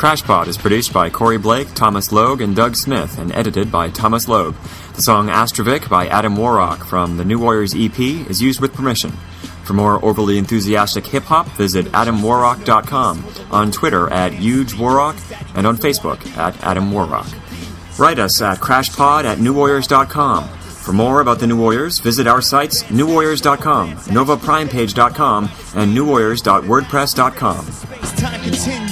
Crashpod is produced by Corey Blake, Thomas Logue, and Doug Smith, and edited by Thomas Logue. The song Astrovik by Adam WarRock from the New Warriors EP is used with permission. For more overly enthusiastic hip hop, visit adamwarrock.com, on Twitter at HugeWarrock, and on Facebook at Adam WarRock. Write us at crashpod at newwarriors.com. For more about the New Warriors, visit our sites newwarriors.com, novaprimepage.com, and newwarriors.wordpress.com.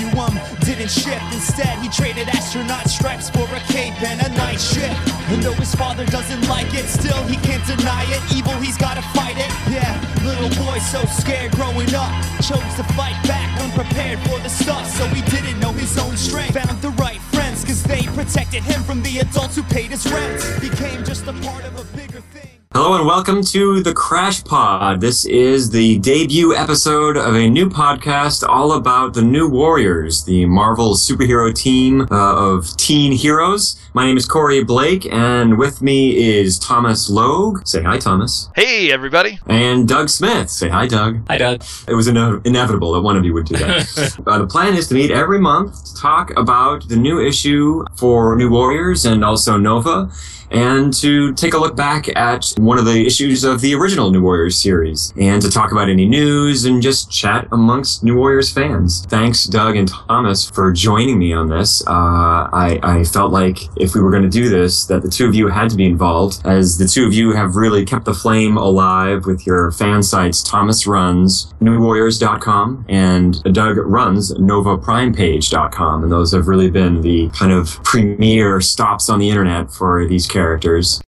Instead, he traded astronaut stripes for a cape and a night shift. And though his father doesn't like it, still he can't deny it. Evil, he's gotta fight it. Yeah, little boy so scared growing up, chose to fight back, unprepared for the stuff. So he didn't know his own strength. Found the right friends, cause they protected him from the adults who paid his rent. Became just a part of a thing. Hello and welcome to the Crashpod. This is the debut episode of a new podcast all about the New Warriors, the Marvel superhero team uh, of teen heroes. My name is Corey Blake, and with me is Thomas Logue. Say hi, Thomas. Hey, everybody. And Doug Smith. Say hi, Doug. Hi, Doug. It was ine- inevitable that one of you would do that. uh, the plan is to meet every month to talk about the new issue for New Warriors and also Nova, and to take a look back at one of the issues of the original New Warriors series, and to talk about any news and just chat amongst New Warriors fans. Thanks, Doug and Thomas, for joining me on this. Uh, I, I felt like if we were going to do this, that the two of you had to be involved, as the two of you have really kept the flame alive with your fan sites. Thomas runs newwarriors.com and Doug runs novaprimepage.com. And those have really been the kind of premier stops on the internet for these characters.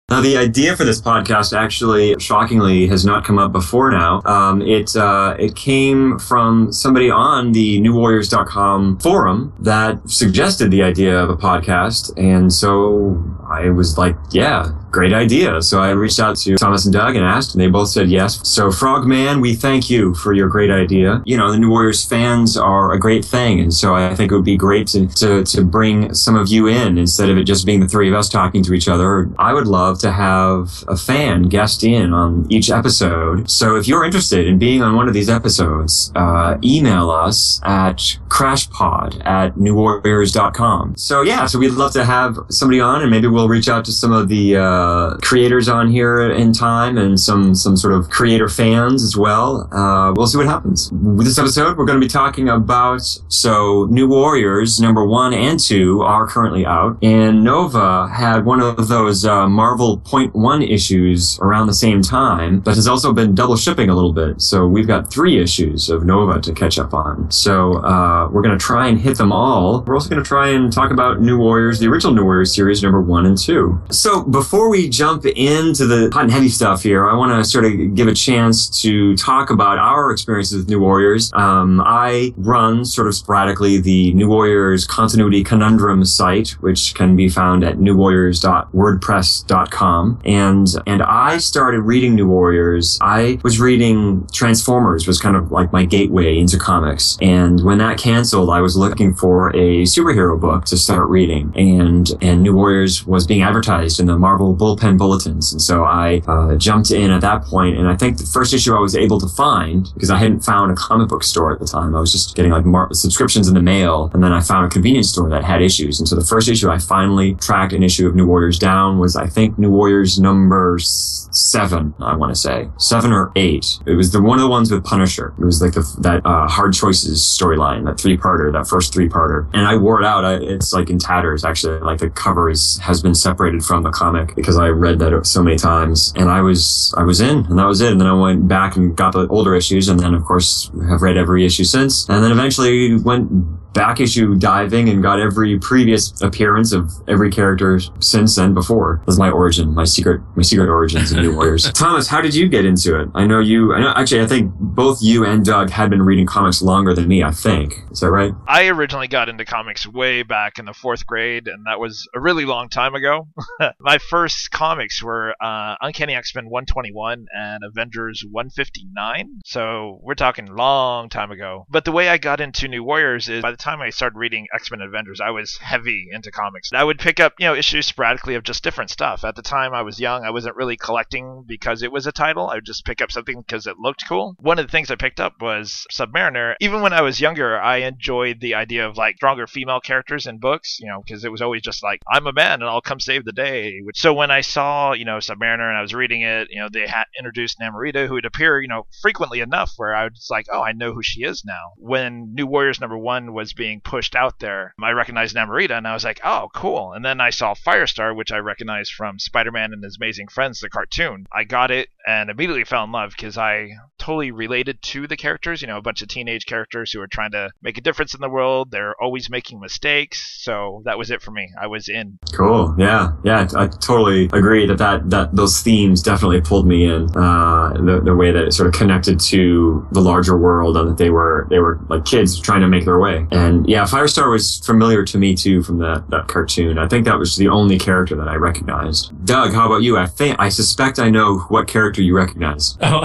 Now, the idea for this podcast actually, shockingly, has not come up before now. Um, it uh, it came from somebody on the NewWarriors.com forum that suggested the idea of a podcast, and so I was like, "Yeah, great idea." So I reached out to Thomas and Doug and asked, and they both said yes. So, Frogman, we thank you for your great idea. You know, the New Warriors fans are a great thing, and so I think it would be great to to, to bring some of you in instead of it just being the three of us talking to each other. I would love to have a fan guest in on each episode. So if you're interested in being on one of these episodes, uh, email us at crashpod at newwarriors.com. So yeah, so we'd love to have somebody on and maybe we'll reach out to some of the uh, creators on here in time and some, some sort of creator fans as well. Uh, we'll see what happens. With this episode, we're going to be talking about, so New Warriors number one and two are currently out and Nova had one of those uh, Marvel point one issues around the same time, but has also been double shipping a little bit. So we've got three issues of Nova to catch up on. So uh, we're going to try and hit them all. We're also going to try and talk about New Warriors, the original New Warriors series, number one and two. So before we jump into the hot and heavy stuff here, I want to sort of give a chance to talk about our experiences with New Warriors. Um, I run sort of sporadically the New Warriors Continuity Conundrum site, which can be found at newwarriors.wordpress.com. And, and I started reading New Warriors. I was reading Transformers was kind of like my gateway into comics. And when that canceled, I was looking for a superhero book to start reading. And, and New Warriors was being advertised in the Marvel bullpen bulletins. And so I uh, jumped in at that point, And I think the first issue I was able to find, because I hadn't found a comic book store at the time, I was just getting like mar- subscriptions in the mail. And then I found a convenience store that had issues. And so the first issue I finally tracked an issue of New Warriors down was, I think, New Warriors number seven, I want to say. Seven or eight. It was the one of the ones with Punisher. It was like the, that uh, Hard Choices storyline, that three-parter, that first three-parter. And I wore it out. I, it's like in tatters, actually. Like the cover is, has been separated from the comic because I read that so many times. And I was, I was in, and that was it. And then I went back and got the older issues, and then, of course, have read every issue since. And then eventually went back issue diving and got every previous appearance of every character since and before. That's my origin, my secret, my secret origins in New Warriors. Thomas, how did you get into it? I know you, I know, actually, I think both you and Doug had been reading comics longer than me, I think. Is that right? I originally got into comics way back in the fourth grade, and that was a really long time ago. my first comics were uh, Uncanny X-Men 121 and Avengers 159. So we're talking long time ago. But the way I got into New Warriors is by the time time I started reading X Men Avengers, I was heavy into comics. I would pick up, you know, issues sporadically of just different stuff. At the time I was young, I wasn't really collecting because it was a title. I would just pick up something because it looked cool. One of the things I picked up was Submariner. Even when I was younger, I enjoyed the idea of like stronger female characters in books, you know, because it was always just like, I'm a man and I'll come save the day. So when I saw, you know, Submariner and I was reading it, you know, they had introduced Namorita, who would appear, you know, frequently enough where I was like, oh, I know who she is now. When New Warriors number one was being pushed out there, I recognized Namorita and I was like, oh, cool. And then I saw Firestar, which I recognized from Spider Man and His Amazing Friends, the cartoon. I got it and immediately fell in love because I totally related to the characters, you know, a bunch of teenage characters who are trying to make a difference in the world. They're always making mistakes. So that was it for me. I was in. Cool. Yeah. Yeah. I totally agree that that, that those themes definitely pulled me in. Uh, the, the way that it sort of connected to the larger world and that they were, they were like kids trying to make their way. And mm-hmm. yeah, Firestar was familiar to me too from that, that cartoon. I think that was the only character that I recognized. Doug, how about you? I think, I suspect I know what character you recognize. Oh,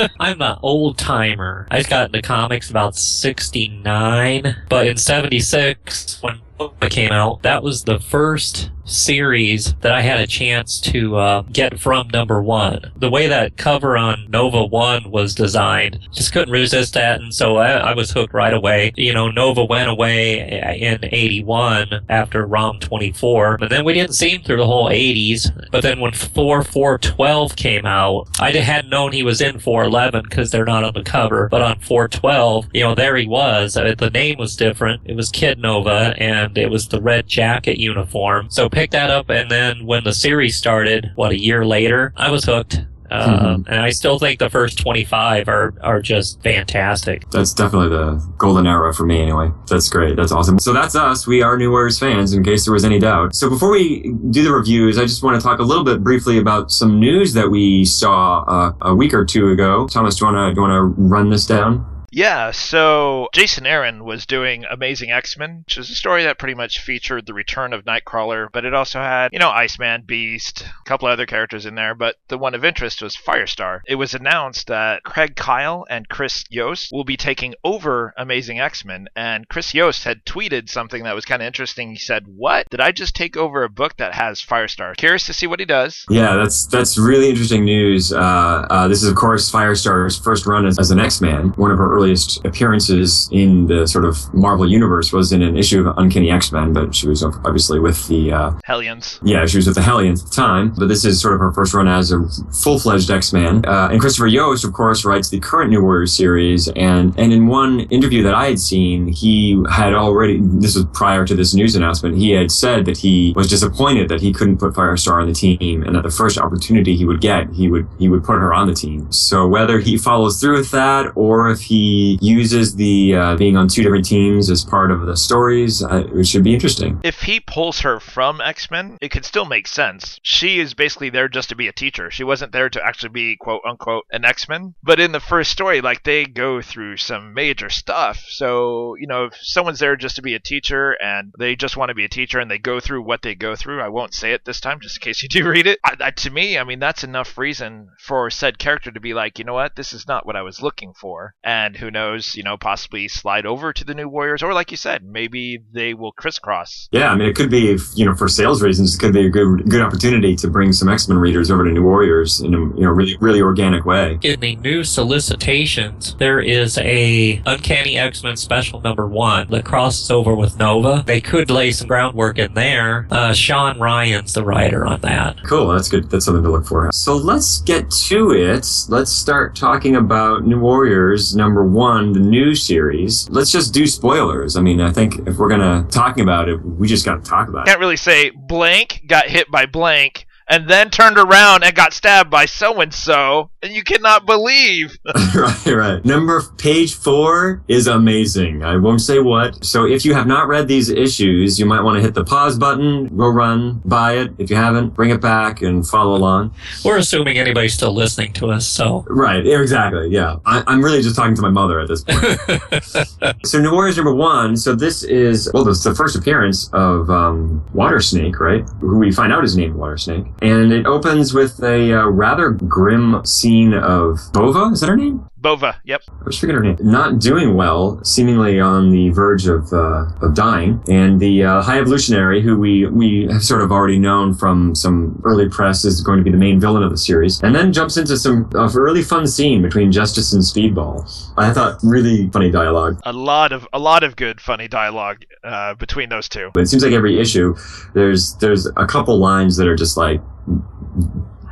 I'm an old timer. I got the comics about 69, but in 76, when it came out, that was the first series that I had a chance to uh, get from number one. The way that cover on Nova 1 was designed, just couldn't resist that, and so I, I was hooked right away. You know, Nova went away in 81 after ROM 24, but then we didn't see him through the whole 80s. But then when 4 412 came out, I hadn't known he was in 411 because they're not on the cover, but on 412, you know, there he was. Uh, the name was different. It was Kid Nova, and it was the red jacket uniform. So picked that up, and then when the series started, what a year later, I was hooked. Uh, mm-hmm. and I still think the first 25 are, are just fantastic. That's definitely the golden era for me anyway. That's great. That's awesome. So that's us. We are New Warriors fans in case there was any doubt. So before we do the reviews, I just want to talk a little bit briefly about some news that we saw uh, a week or two ago. Thomas, do you want to, do you want to run this down? Yeah, so Jason Aaron was doing Amazing X Men, which is a story that pretty much featured the return of Nightcrawler, but it also had, you know, Iceman, Beast, a couple other characters in there, but the one of interest was Firestar. It was announced that Craig Kyle and Chris Yost will be taking over Amazing X Men, and Chris Yost had tweeted something that was kind of interesting. He said, What? Did I just take over a book that has Firestar? Curious to see what he does. Yeah, that's that's really interesting news. Uh, uh, this is, of course, Firestar's first run as, as an X Man, one of her earliest appearances in the sort of Marvel universe was in an issue of Uncanny X-Men, but she was obviously with the uh, Hellions. Yeah, she was with the Hellions at the time, but this is sort of her first run as a full-fledged X-Man. Uh, and Christopher Yost, of course, writes the current New Warriors series, and and in one interview that I had seen, he had already this was prior to this news announcement. He had said that he was disappointed that he couldn't put Firestar on the team, and that the first opportunity he would get, he would he would put her on the team. So whether he follows through with that or if he uses the uh, being on two different teams as part of the stories. Uh, it should be interesting. If he pulls her from X Men, it could still make sense. She is basically there just to be a teacher. She wasn't there to actually be quote unquote an X Men. But in the first story, like they go through some major stuff. So you know, if someone's there just to be a teacher and they just want to be a teacher and they go through what they go through, I won't say it this time, just in case you do read it. I, I, to me, I mean, that's enough reason for said character to be like, you know what, this is not what I was looking for, and who knows you know, possibly slide over to the New Warriors, or like you said, maybe they will crisscross. Yeah, I mean, it could be, you know, for sales reasons, it could be a good good opportunity to bring some X Men readers over to New Warriors in a you know really really organic way. In the new solicitations, there is a Uncanny X Men special number one that crosses over with Nova. They could lay some groundwork in there. Uh, Sean Ryan's the writer on that. Cool, that's good. That's something to look for. So let's get to it. Let's start talking about New Warriors number one the new series, let's just do spoilers. I mean, I think if we're gonna talking about it, we just gotta talk about it. Can't really say blank got hit by blank and then turned around and got stabbed by so and so, and you cannot believe. right, right. Number page four is amazing. I won't say what. So if you have not read these issues, you might want to hit the pause button, go run, buy it. If you haven't, bring it back and follow along. We're assuming anybody's still listening to us, so. Right, exactly. Yeah. I, am really just talking to my mother at this point. so New Warriors number one. So this is, well, this is the first appearance of um, Water Snake, right? Who we find out is named Water Snake and it opens with a uh, rather grim scene of Bova. Is that her name? Bova. Yep. I was figuring her name. Not doing well, seemingly on the verge of uh, of dying, and the uh, High Evolutionary, who we we have sort of already known from some early press, is going to be the main villain of the series, and then jumps into some a really fun scene between Justice and Speedball. I thought really funny dialogue. A lot of a lot of good funny dialogue uh, between those two. It seems like every issue, there's there's a couple lines that are just like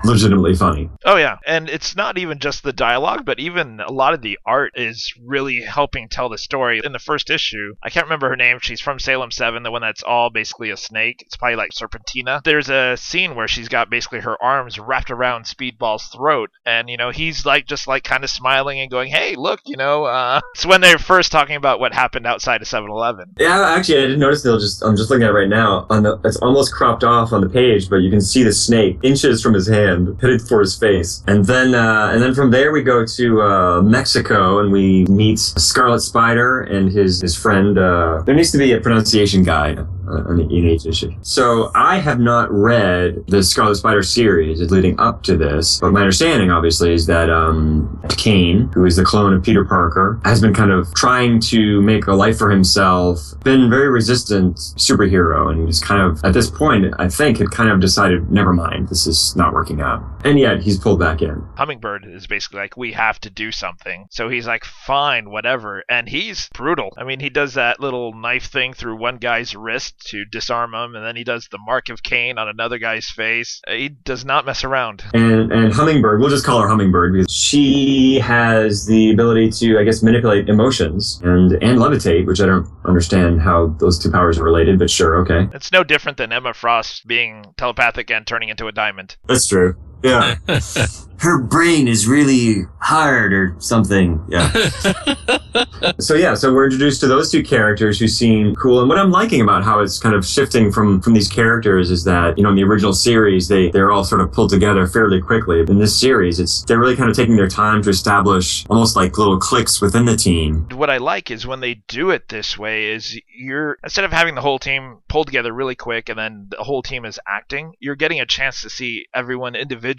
legitimately funny. Oh yeah, and it's not even just the dialogue, but even a lot of the art is really helping tell the story. In the first issue, I can't remember her name. She's from Salem Seven, the one that's all basically a snake. It's probably like Serpentina. There's a scene where she's got basically her arms wrapped around Speedball's throat, and you know he's like just like kind of smiling and going, "Hey, look, you know." Uh, it's when they're first talking about what happened outside of 7-Eleven. Yeah, actually, I didn't notice. They'll just I'm just looking at it right now. On the it's almost cropped off on the page, but you can see the snake inches from his hand, headed for his face. And then uh, and then from there we go to uh, Mexico and we meet Scarlet Spider and his his friend. Uh, there needs to be a pronunciation guide uh, on in each issue. So I have not read the Scarlet Spider series leading up to this, but my understanding, obviously, is that um, Kaine, who is the clone of Peter Parker, has been kind of trying to make a life for himself, been very resistant superhero, and he's kind of at this point, I think, had kind of decided, never mind, this is not working out, and yet he's pulled back in. Hummingbird is basically like, we have to do something. So he's like, fine, whatever. And he's brutal. I mean, he does that little knife thing through one guy's wrist to disarm him, and then he does the mark of Cain on another guy's face. He does not mess around. And and Hummingbird, we'll just call her Hummingbird because she has the ability to, I guess, manipulate emotions and and levitate, which I don't understand how those two powers are related, but sure, okay. It's no different than Emma Frost being telepathic and turning into a diamond. That's true. Yeah. Her brain is really hard or something. Yeah. so yeah, so we're introduced to those two characters who seem cool. And what I'm liking about how it's kind of shifting from from these characters is that, you know, in the original series, they they're all sort of pulled together fairly quickly. In this series, it's they're really kind of taking their time to establish almost like little cliques within the team. What I like is when they do it this way is you're instead of having the whole team pulled together really quick and then the whole team is acting, you're getting a chance to see everyone individually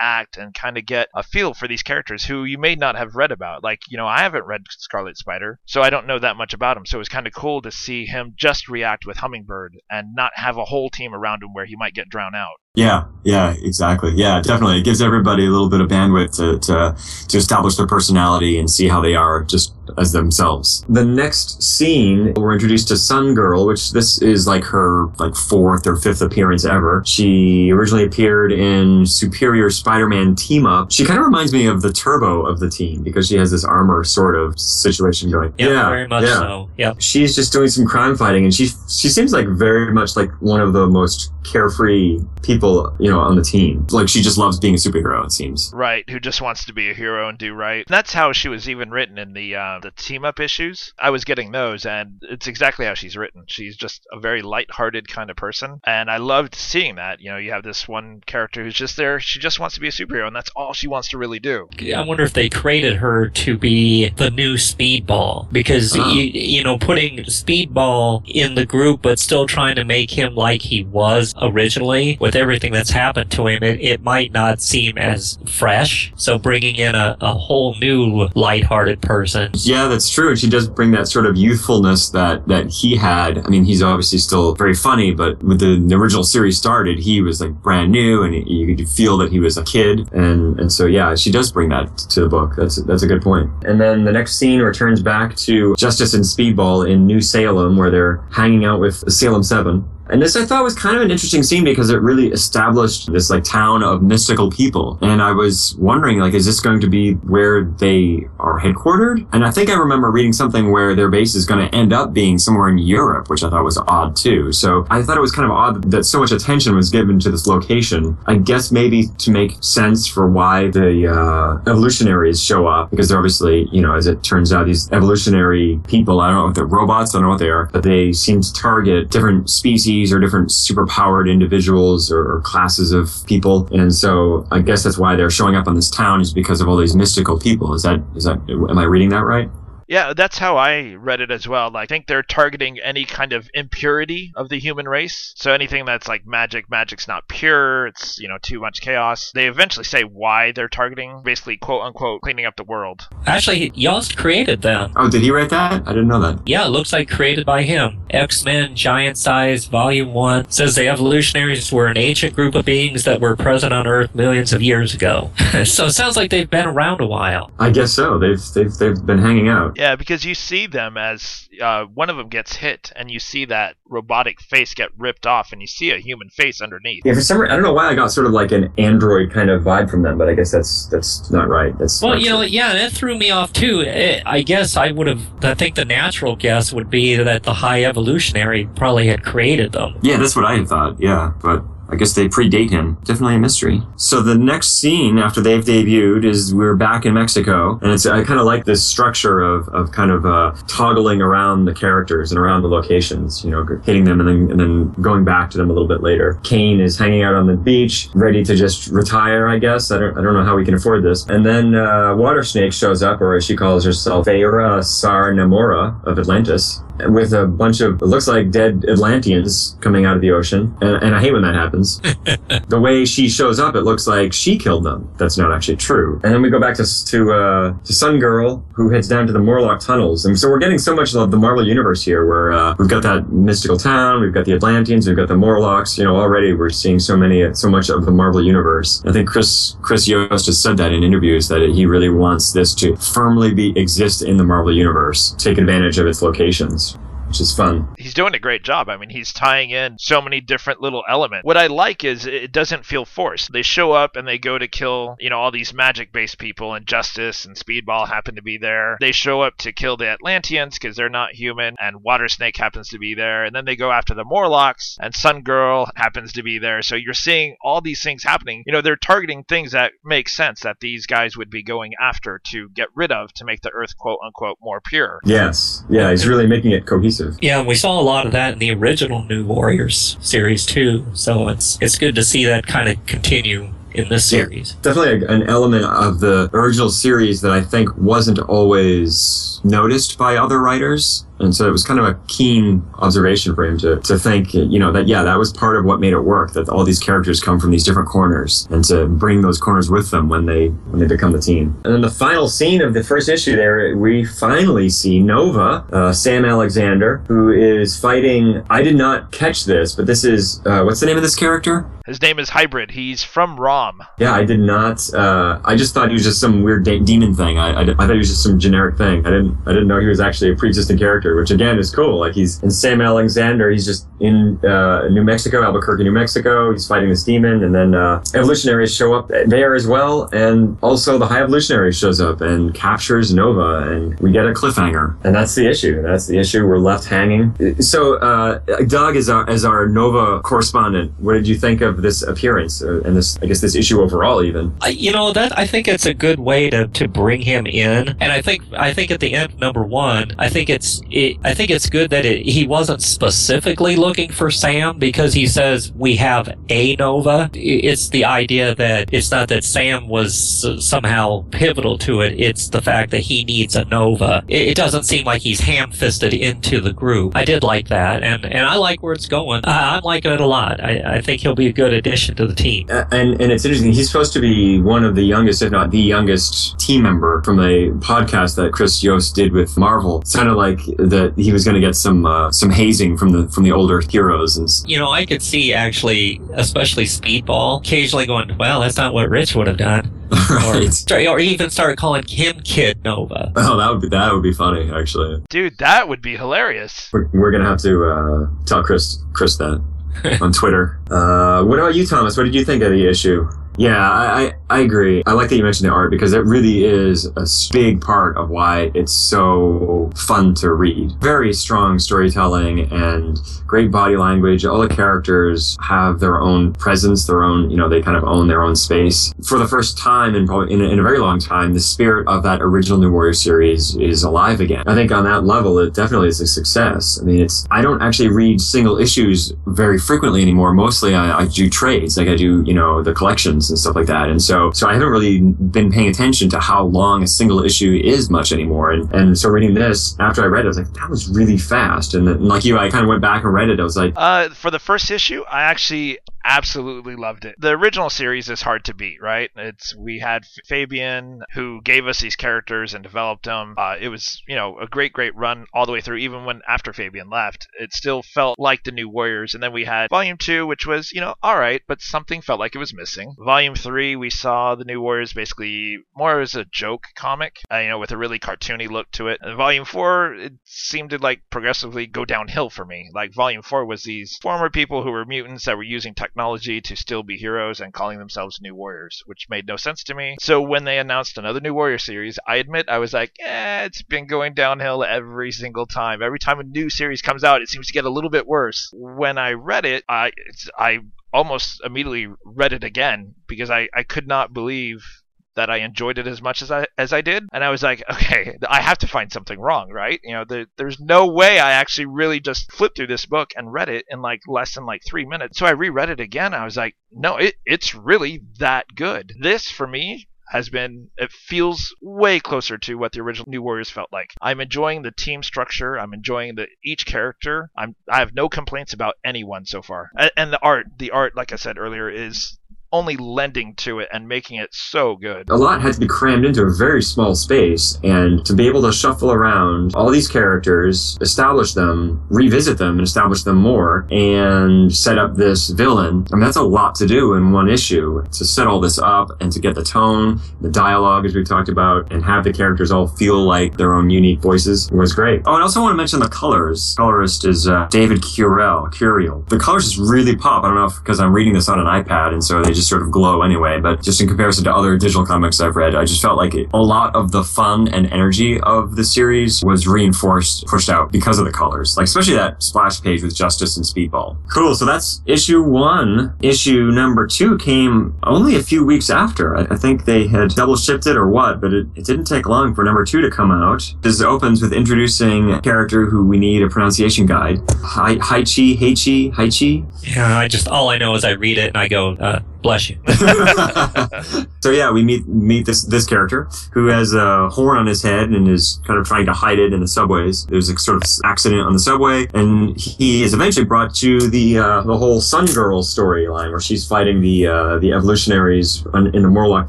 act and kind of get a feel for these characters who you may not have read about. Like, you know, I haven't read Scarlet Spider, so I don't know that much about him. So it was kind of cool to see him just react with Hummingbird and not have a whole team around him where he might get drowned out. Yeah, yeah, exactly. Yeah, definitely. It gives everybody a little bit of bandwidth to, to, to establish their personality and see how they are just as themselves. The next scene, we're introduced to Sun Girl, which this is like her like fourth or fifth appearance ever. She originally appeared in Superior Spider-Man Team Up. She kind of reminds me of the Turbo of the team because she has this armor sort of situation going. Yeah, yeah very much yeah. so. Yeah, She's just doing some crime fighting and she she seems like very much like one of the most carefree people, you know, on the team. Like she just loves being a superhero, it seems. Right, who just wants to be a hero and do right. That's how she was even written in the uh, the team up issues. I was getting those, and it's exactly how she's written. She's just a very light-hearted kind of person, and I loved seeing that. You know, you have this one character who's just there. She just wants to be a superhero, and that's all she wants to really do. I wonder if they created her to be the new Speedball because Oh. you, you know putting Speedball in the group, but still trying to make him like he was originally with everything that's happened to him, it, it might not seem as fresh. So bringing in a, a whole new lighthearted person. Yeah, that's true. She does bring that sort of youthfulness that, that he had. I mean, he's obviously still very funny, but when the, the original series started, he was like brand new and you could feel that he was a kid. And, and so, yeah, she does bring that to the book. That's, that's a good point. And then the next scene returns back to Justice and Speedball in New Salem where they're hanging out with Salem Seven. And this I thought was kind of an interesting scene because it really established this like town of mystical people. And I was wondering, like, is this going to be where they are headquartered? And I think I remember reading something where their base is going to end up being somewhere in Europe, which I thought was odd too. So I thought it was kind of odd that so much attention was given to this location. I guess maybe to make sense for why the uh, evolutionaries show up because they're obviously, you know, as it turns out, these evolutionary people, I don't know if they're robots, I don't know what they are, but they seem to target different species or different superpowered individuals or, or classes of people. And so I guess that's why they're showing up on this town is because of all these mystical people. Is that, is that, am I reading that right? Yeah, that's how I read it as well. Like, I think they're targeting any kind of impurity of the human race. So anything that's like magic, magic's not pure. It's you know too much chaos. They eventually say why they're targeting, basically quote unquote cleaning up the world. Actually, Yost created that. Oh, did he write that? I didn't know that. Yeah, it looks like created by him. X Men Giant Size Volume 1 says the evolutionaries were an ancient group of beings that were present on Earth millions of years ago. so it sounds like they've been around a while. I guess so. They've they've they've been hanging out. Yeah, because you see them as uh, one of them gets hit, and you see that robotic face get ripped off, and you see a human face underneath. Yeah, for some reason, I don't know why I got sort of like an android kind of vibe from them, but I guess that's that's not right. That's Well, not you know, yeah, that threw me off too. Eh, I guess I would have. I think the natural guess would be that the high evolutionary probably had created them. Yeah, that's what I had thought. Yeah, but I guess they predate him. Definitely a mystery. So the next scene after they've debuted is we're back in Mexico, and it's I kind of like this structure of, of kind of uh, toggling around the characters and around the locations. You know, hitting them and then and then going back to them a little bit later. Kaine is hanging out on the beach, ready to just retire. I guess I don't I don't know how we can afford this. And then uh, Water Snake shows up, or as she calls herself, Feira Sar Namora of Atlantis with a bunch of it looks like dead Atlanteans coming out of the ocean, and, and I hate when that happens. the way she shows up, it looks like she killed them. That's not actually true. And then we go back to to uh, to Sun Girl, who heads down to the Morlock tunnels, and so we're getting so much of the Marvel universe here, where uh, we've got that mystical town, we've got the Atlanteans, we've got the Morlocks. You know, already we're seeing so many, so much of the Marvel universe. I think Chris Chris Yost has said that in interviews that he really wants this to firmly be exist in the Marvel universe, take advantage of its locations which is fun. He's doing a great job. I mean, he's tying in so many different little elements. What I like is it doesn't feel forced. They show up and they go to kill, you know, all these magic-based people, and Justice and Speedball happen to be there. They show up to kill the Atlanteans because they're not human, and Water Snake happens to be there. And then they go after the Morlocks, and Sun Girl happens to be there. So you're seeing all these things happening. You know, they're targeting things that make sense that these guys would be going after to get rid of to make the Earth, quote unquote, more pure. Yes, yeah, he's really making it cohesive. Yeah, and we saw a lot of that in the original New Warriors series too. So it's it's good to see that kind of continue in this Yeah. series. Definitely a, an element of the original series that I think wasn't always noticed by other writers. And so it was kind of a keen observation for him to, to think, you know, that, yeah, that was part of what made it work, that all these characters come from these different corners and to bring those corners with them when they, when they become the team. And then the final scene of the first issue there, we finally see Nova, uh, Sam Alexander, who is fighting, I did not catch this, but this is, uh, what's the name of this character? His name is Hybrid. He's from ROM. Yeah, I did not. Uh, I just thought he was just some weird de- demon thing. I, I, I thought he was just some generic thing. I didn't. I didn't know he was actually a pre-existing character, which again is cool. Like he's in Sam Alexander. He's just in uh, New Mexico, Albuquerque, New Mexico. He's fighting this demon, and then uh, evolutionaries show up there as well, and also the High Evolutionary shows up and captures Nova, and we get a cliffhanger, and that's the issue. That's the issue. We're left hanging. So, uh, Doug, as our as our Nova correspondent, what did you think of this appearance uh, and this? I guess this issue overall, even. You know that I think it's a good way to, to bring him in, and I think I think at the end number one, I think it's it, I think it's good that it, he wasn't specifically looking for Sam because he says we have a Nova. It's the idea that it's not that Sam was somehow pivotal to it. It's the fact that he needs a Nova. It, it doesn't seem like he's ham-fisted into the group. I did like that, and and I like where it's going. I, I'm liking it a lot. I, I think he'll be a good addition to the team. Uh, and and it's interesting. He's supposed to be one of the youngest, if not the youngest, team member from the podcast that Chris Yost did with Marvel. It sounded like that he was going to get some uh, some hazing from the from the older heroes. And You know, I could see actually, especially Speedball, occasionally going, "Well, that's not what Rich would have done," or, right. start- or even start calling him Kid Nova. Oh, that would be that would be funny. Actually, Dude, that would be hilarious. we're, we're gonna have to uh, tell Chris Chris that on Twitter. Uh, what about you, Thomas? What did you think of the issue? Yeah, I, I, agree. I like that you mentioned the art because it really is a big part of why it's so fun to read. Very strong storytelling and great body language. All the characters have their own presence, their own, you know, they kind of own their own space. For the first time in probably in a, in a very long time, the spirit of that original New Warrior series is alive again. I think on that level, it definitely is a success. I mean, it's, I don't actually read single issues very frequently anymore. Mostly I, I do trades, like I do, you know, the collections and stuff like that. And so, so I haven't really been paying attention to how long a single issue is much anymore. And, and so reading this, after I read it, I was like, that was really fast. And, then, like you, I kind of went back and read it. I was like, Uh, for the first issue, I actually absolutely loved it. The original series is hard to beat, right? It's we had Fabian who gave us these characters and developed them. Uh, it was you know a great great run all the way through. Even when after Fabian left, it still felt like the New Warriors. And then we had Volume Two, which was you know all right, but something felt like it was missing. Volume Three, we saw the New Warriors basically more as a joke comic, uh, you know, with a really cartoony look to it. And Volume Four, it seemed to like progressively go downhill for me. Like Volume Four was these former people who were mutants that were using technology to still be heroes and calling themselves New Warriors, which made no sense to me. So when they announced another New Warrior series, I admit I was like, eh, it's been going downhill every single time. Every time a new series comes out, it seems to get a little bit worse. When I read it, I I almost immediately read it again because I, I could not believe that I enjoyed it as much as I as I did, and I was like, okay, I have to find something wrong, right? You know, there, there's no way I actually really just flipped through this book and read it in like less than like three minutes. So I reread it again. I was like, no, it, it's really that good. This for me has been it feels way closer to what the original New Warriors felt like. I'm enjoying the team structure. I'm enjoying the each character. I'm I have no complaints about anyone so far. And, and the art, the art, like I said earlier, is only lending to it and making it so good. a lot had to be crammed into a very small space and to be able to shuffle around all these characters establish them revisit them and establish them more and set up this villain i mean that's a lot to do in one issue to set all this up and to get the tone the dialogue as we talked about and have the characters all feel like their own unique voices was great oh and I also want to mention the colors colorist is uh, david Curiel. curiel the colors just really pop i don't know if because i'm reading this on an ipad and so they just sort of glow anyway but just in comparison to other digital comics i've read i just felt like a lot of the fun and energy of the series was reinforced pushed out because of the colors. Like especially that splash page with justice and speedball. Cool so that's issue one. Issue number two came only a few weeks after. I, I think they had double shipped it or what but it, it didn't take long for number two to come out. This opens with introducing a character who we need a pronunciation guide. Hi Hai Haichi Heichi Haichi Yeah, I just all I know is I read it and I go, uh, bless you. so yeah, we meet meet this this character who has a horn on his head and is kind of trying to hide it in the subways. There's a sort of accident on the subway, and he is eventually brought to the uh, the whole Sun Girl storyline where she's fighting the uh, the evolutionaries on, in the Morlock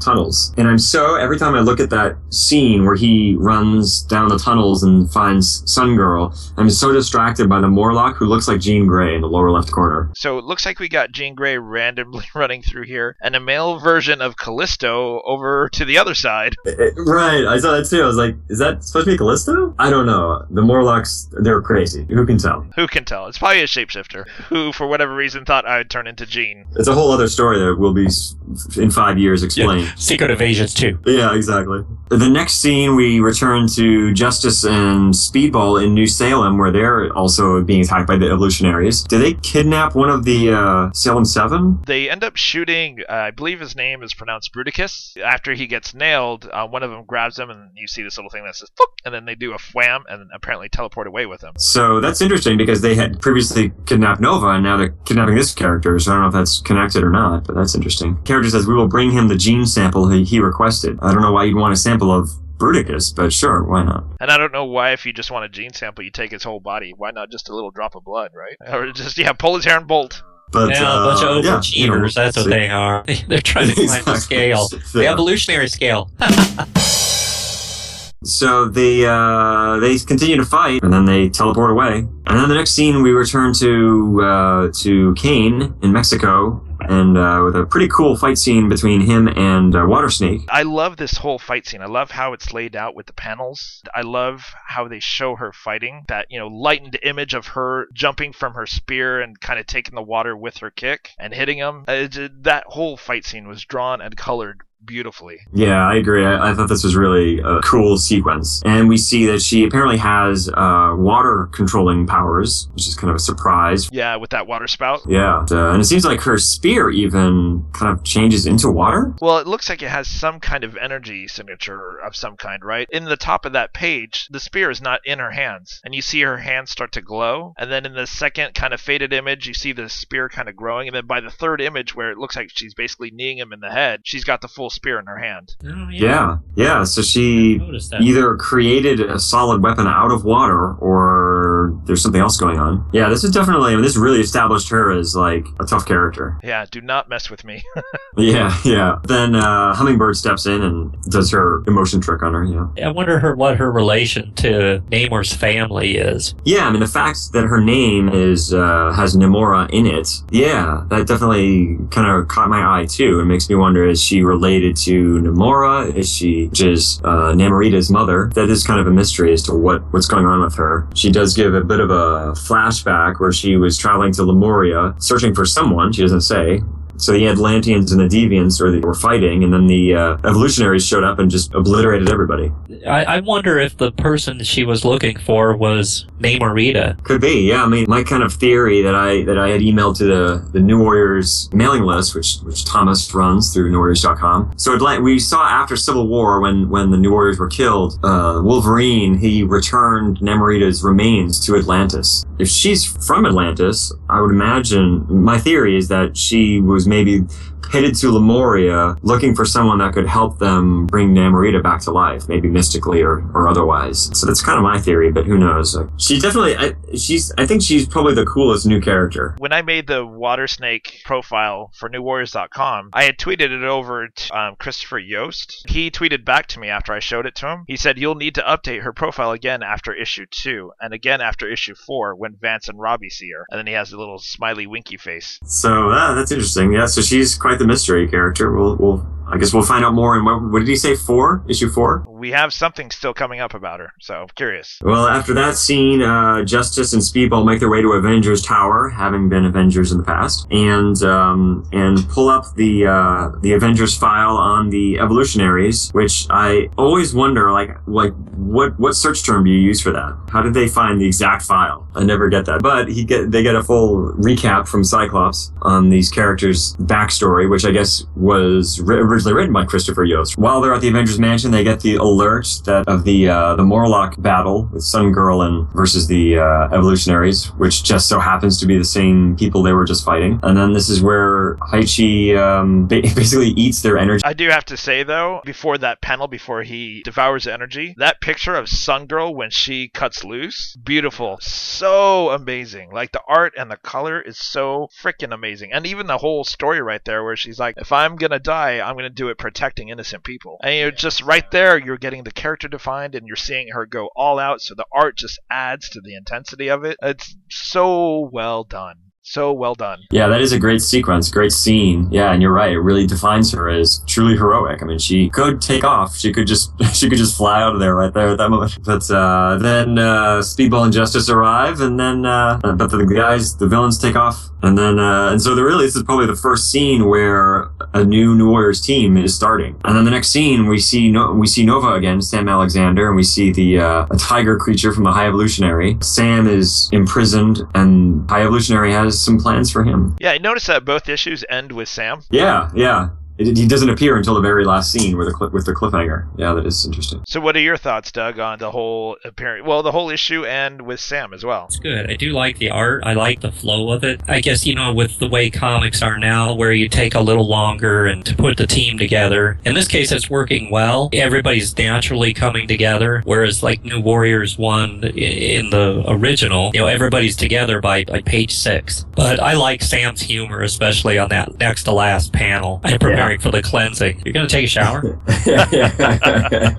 tunnels. And I'm so every time I look at that scene where he runs down the tunnels and finds Sun Girl, I'm so distracted by the Morlock who looks like Jean Grey in the lower left corner. So it looks like we got Jean Grey randomly running through here, and a male version of Callisto over to the other side. Right, I saw that too. I was like, is that supposed to be Callisto? I don't know. The Morlocks, they're crazy. Who can tell? Who can tell? It's probably a shapeshifter who, for whatever reason, thought I would turn into Jean. It's a whole other story that will be in five years explained. Secret Evasions too. Yeah. exactly. The next scene, we return to Justice and Speedball in New Salem, where they're also being attacked by the evolutionaries. Do they kidnap one of the uh, Salem Seven? They end up shooting, uh, I believe his name is pronounced Brutacus. After he gets nailed, uh, one of them grabs him, and you see this little thing that says, "Fook," and then they do a wham, and apparently teleport away with him. So that's interesting because they had previously kidnapped Nova and now they're kidnapping this character. So I don't know if that's connected or not, but that's interesting. Character says we will bring him the gene sample he, he requested. I don't know why you'd want a sample of Brutacus, but sure, why not? And I don't know why, if you just want a gene sample, you take his whole body. Why not just a little drop of blood, right? Or just, yeah, pull his hair and bolt. But yeah, uh, a bunch of yeah, you know, overachievers. That's what so- they are. They're trying to climb the scale. The evolutionary scale. So they uh, they continue to fight, and then they teleport away. And then the next scene, we return to uh, to Kaine in Mexico, and uh, with a pretty cool fight scene between him and uh, Water Snake. I love this whole fight scene. I love how it's laid out with the panels. I love how they show her fighting. That, you know, lightened image of her jumping from her spear and kind of taking the water with her kick and hitting him. Uh, that whole fight scene was drawn and colored beautifully. Yeah, I agree. I, I thought this was really a cool sequence. And we see that she apparently has uh, water controlling powers, which is kind of a surprise. Yeah, with that water spout. Yeah. Uh, and it seems like her spear even kind of changes into water. Well, it looks like it has some kind of energy signature of some kind, right? In the top of that page, the spear is not in her hands. And you see her hands start to glow. And then in the second kind of faded image, you see the spear kind of growing. And then by the third image, where it looks like she's basically kneeing him in the head, she's got the full spear in her hand. Oh, Yeah. Yeah. So she I noticed that. either created a solid weapon out of water or there's something else going on. Yeah, this is definitely, I mean, this really established her as like a tough character. Yeah, do not mess with me. Yeah, yeah. Then uh, Hummingbird steps in and does her emotion trick on her. Yeah. I wonder her what her relation to Namor's family is. Yeah, I mean the fact that her name is uh, has Namora in it. Yeah, that definitely kind of caught my eye too. It makes me wonder: is she related to Namora? Is she just uh, Namorita's mother? That is kind of a mystery as to what what's going on with her. She does give a bit of a flashback where she was traveling to Lemuria, searching for someone. She doesn't say. So the Atlanteans and the Deviants were, were fighting, and then the uh, evolutionaries showed up and just obliterated everybody. I, I wonder if the person she was looking for was Namorita. Could be, yeah. I mean, my kind of theory that I that I had emailed to the the New Warriors mailing list, which which Thomas runs through NewWarriors.com. So Atlant- we saw after Civil War when when the New Warriors were killed, uh, Wolverine he returned Namorita's remains to Atlantis. If she's from Atlantis, I would imagine my theory is that she was maybe headed to Lemuria looking for someone that could help them bring Namorita back to life, maybe mystically or, or otherwise. So that's kind of my theory, but who knows? She definitely, I, she's, I think she's probably the coolest new character. when I made the water snake profile for NewWarriors.com, I had tweeted it over to um, Christopher Yost. He tweeted back to me after I showed it to him. He said, You'll need to update her profile again after issue 2, and again after issue 4 when Vance and Robbie see her. And then he has a little smiley winky face. So uh, that's interesting. Yeah, so she's quite the mystery character. We'll, we'll, I guess we'll find out more. And what, what did he say? Four? Issue four? We have something still coming up about her, so curious. Well, after that scene, uh, Justice and Speedball make their way to Avengers Tower, having been Avengers in the past, and um, and pull up the uh, the Avengers file on the Evolutionaries, which I always wonder, like, like what what search term do you use for that? How did they find the exact file? I never get that. But he get they get a full recap from Cyclops on these characters' backstory, which I guess was ri- originally written by Christopher Yost. While they're at the Avengers Mansion, they get the alert that of the uh, the Morlock battle with Sun Girl and versus the uh, Evolutionaries, which just so happens to be the same people they were just fighting. And then this is where Haechi um, ba- basically eats their energy. I do have to say though, before that panel, before he devours energy, that picture of Sun Girl when she cuts loose, beautiful, so amazing. Like the art and the color is so freaking amazing, and even the whole story right there, where she's like, "If I'm gonna die, I'm gonna do it protecting innocent people," and you're just right there, you're getting the character defined, and you're seeing her go all out. So the art just adds to the intensity of it. It's so well done. So well done. Yeah, that is a great sequence, great scene. Yeah, and you're right. It really defines her as truly heroic. I mean, she could take off. She could just, she could just fly out of there right there at that moment. But uh, then uh, Speedball and Justice arrive, and then uh, but the guys, the villains take off, and then uh, and so the really this is probably the first scene where a new New Warriors team is starting. And then the next scene, we see no- we see Nova again, Sam Alexander, and we see the uh, a tiger creature from the High Evolutionary. Sam is imprisoned, and High Evolutionary has some plans for him. Yeah, I noticed that both issues end with Sam. Yeah, yeah. It, he doesn't appear until the very last scene where the cli with the cliffhanger. Yeah, that is interesting. So, what are your thoughts, Doug, on the whole appearance? Well, the whole issue and with Sam as well. It's good. I do like the art. I like the flow of it. I guess, you know, with the way comics are now, where you take a little longer and to put the team together. In this case, it's working well. Everybody's naturally coming together. Whereas, like New Warriors 1 in the original, you know, everybody's together by, by page six. But I like Sam's humor, especially on that next to last panel. I'm preparing for the cleansing. You're going to take a shower? that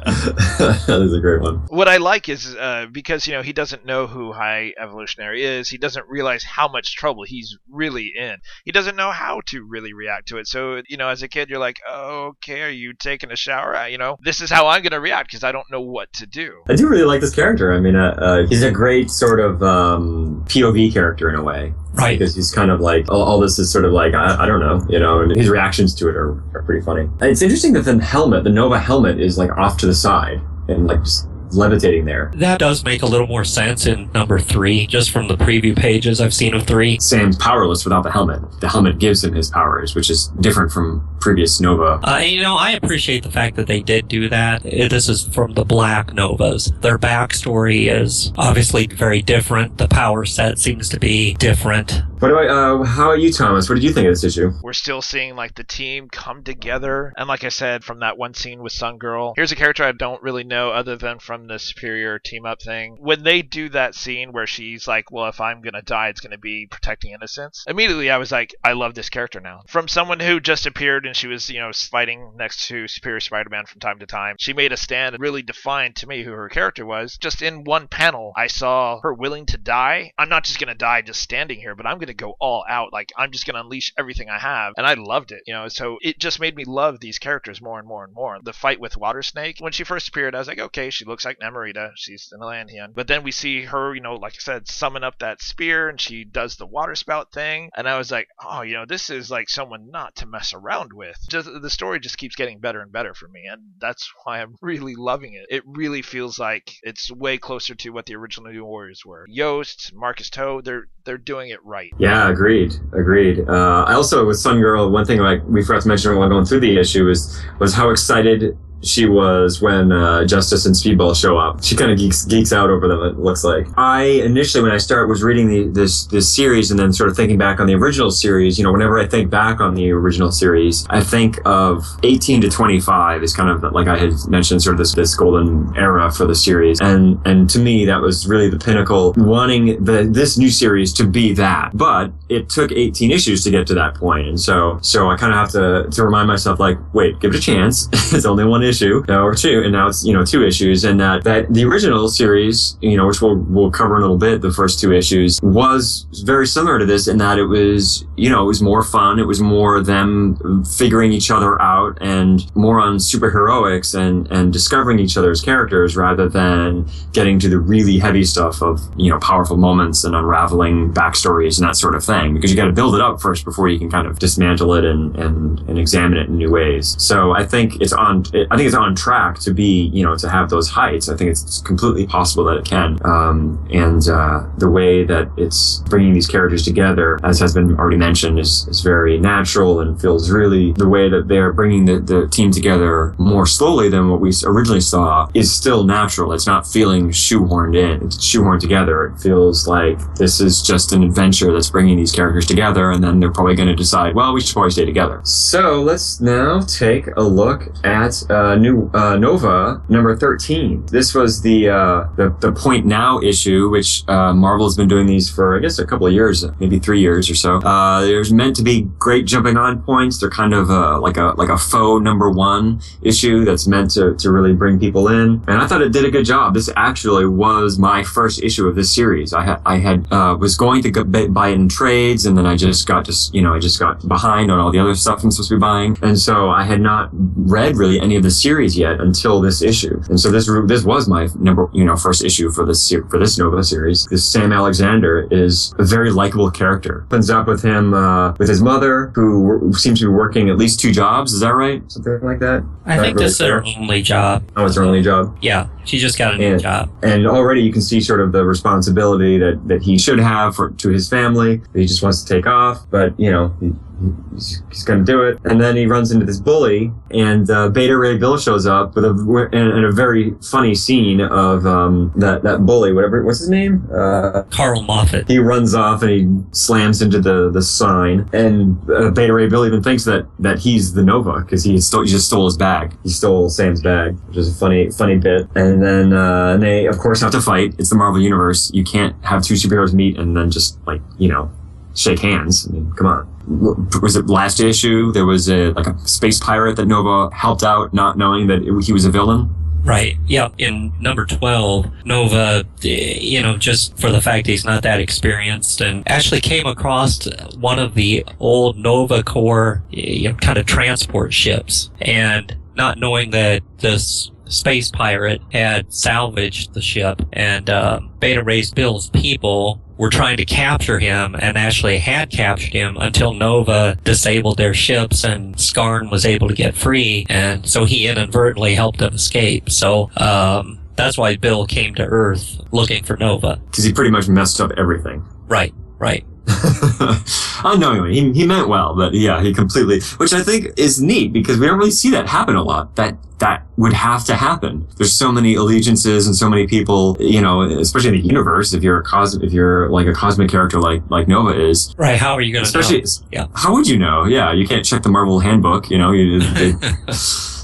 is a great one. What I like is uh, because you know he doesn't know who High Evolutionary is. He doesn't realize how much trouble he's really in. He doesn't know how to really react to it. So you know, as a kid, you're like, okay, are you taking a shower? Uh, You know, this is how I'm going to react because I don't know what to do. I do really like this character. I mean, uh, uh, he's a great sort of um, POV character in a way. Right. because he's kind of like all, all this is sort of like I, I don't know, you know, and his reactions to it are, are pretty funny. It's interesting that the helmet, the Nova helmet, is like off to the side and like just levitating there. That does make a little more sense in number three, just from the preview pages I've seen of three. Sam's powerless without the helmet. The helmet gives him his powers, which is different from previous Nova. Uh, you know, I appreciate the fact that they did do that. This is from the Black Novas. Their backstory is obviously very different. The power set seems to be different. What I? Uh, how are you, Thomas? What did you think of this issue? We're still seeing like the team come together, and like I said, from that one scene with Sun Girl, here's a character I don't really know other than from the Superior team up thing. When they do that scene where she's like, "Well, if I'm gonna die, it's gonna be protecting innocence," immediately I was like, I love this character now. From someone who just appeared and she was, you know, fighting next to Superior Spider-Man from time to time, she made a stand and really defined to me who her character was. Just in one panel, I saw her willing to die. I'm not just gonna die just standing here, but I'm gonna go all out. Like I'm just gonna unleash everything I have, and I loved it. You know, so it just made me love these characters more and more and more. The fight with Water Snake when she first appeared, I was like, okay, she looks like Namorita. She's an Atlantean. But then we see her, you know, like I said, summon up that spear, and she does the water spout thing, and I was like, oh, you know, this is like someone not to mess around with. Just the story just keeps getting better and better for me, and that's why I'm really loving it. It really feels like it's way closer to what the original New Warriors were. Yost, Marcus To, they're they're doing it right. Yeah, agreed, agreed. Uh, I also with Sun Girl, one thing like we forgot to mention while going through the issue was was how excited she was when uh, Justice and Speedball show up. She kind of geeks geeks out over them. It looks like. I initially, when I start, was reading the, this this series and then sort of thinking back on the original series. You know, whenever I think back on the original series, I think of 18 to 25 is kind of like I had mentioned, sort of this this golden era for the series. And and to me, that was really the pinnacle. Wanting the this new series to be that, but it took 18 issues to get to that point, and so so I kind of have to to remind myself like, wait, give it a chance. it's only one issue uh, or two, and now it's you know two issues, and that that the original series, you know, which we'll we'll cover in a little bit, the first two issues was very similar to this in that it was you know it was more fun, it was more them figuring each other out, and more on superheroics and and discovering each other's characters rather than getting to the really heavy stuff of you know powerful moments and unraveling backstories and that sort of thing because you got to build it up first before you can kind of dismantle it and and and examine it in new ways. So I think it's on I think it's on track to be you know to have those heights. I think it's completely possible that it can. Um, and uh, the way that it's bringing these characters together, as has been already mentioned, is is very natural and feels really the way that they're bringing the, the team together more slowly than what we originally saw is still natural. It's not feeling shoehorned in. It's shoehorned together. It feels like this is just an adventure that's bringing these characters together, and then they're probably going to decide, well, we should probably stay together. So let's now take a look at uh, new uh, Nova number thirteen. This was the uh, the the Point Now issue, which uh, Marvel has been doing these for I guess a couple of years, maybe three years or so. Uh, there's meant to be great jumping on points. They're kind of uh, like a like a faux number one issue that's meant to to really bring people in, and I thought it did a good job. This actually was my first issue of this series. I had I had uh, was going to go buy it in trades, and then I just got just you know I just got behind on all the other stuff I'm supposed to be buying, and so I had not read really any of the series yet until this issue. And so this this was my number you know first issue for this for this Nova series. This Sam Alexander is a very likable character. Opens up with him uh, with his mother, who seems to be working at least two jobs. Is that right? Something like that. I Not think really this is her only job. Oh, it's her only job. Yeah, she just got a new Yeah. job. And already you can see sort of the responsibility that, that he should have for, to his family. He just wants to take off, but you know, he, he's, he's going to do it. And then he runs into this bully and, uh, Beta Ray Bill shows up with a, and, and a very funny scene of, um, that, that bully, whatever, what's his name? Uh, Carl Moffat. he runs off and he slams into the, the sign. And uh, Beta Ray Bill even thinks that, that he's the Nova because he, stole, he just stole his bag. He stole Sam's bag, which is a funny, funny bit. And then uh, they, of course, have to fight. It's the Marvel Universe. You can't have two superheroes meet and then just, like, you know, shake hands. I mean, come on. Was it last issue? There was a like a space pirate that Nova helped out, not knowing that it, he was a villain. Right. Yeah. In number 12, Nova, you know, just for the fact he's not that experienced and actually came across one of the old Nova Corps, you know, kind of transport ships. And not knowing that this space pirate had salvaged the ship and uh, Beta Ray Bill's people were trying to capture him and actually had captured him until Nova disabled their ships and Skarn was able to get free. And so he inadvertently helped them escape. So, um, that's why Bill came to Earth looking for Nova. Because he pretty much messed up everything. Right, right. Unknowingly, he, he meant well, but yeah, he completely, which I think is neat because we don't really see that happen a lot. That that would have to happen. There's so many allegiances and so many people, you know, especially in the universe. If you're a cos, if you're like a cosmic character like like Nova is, Right. How are you going to especially, know? Yeah. how would you know? Yeah, you can't check the Marvel handbook. You know, you, they,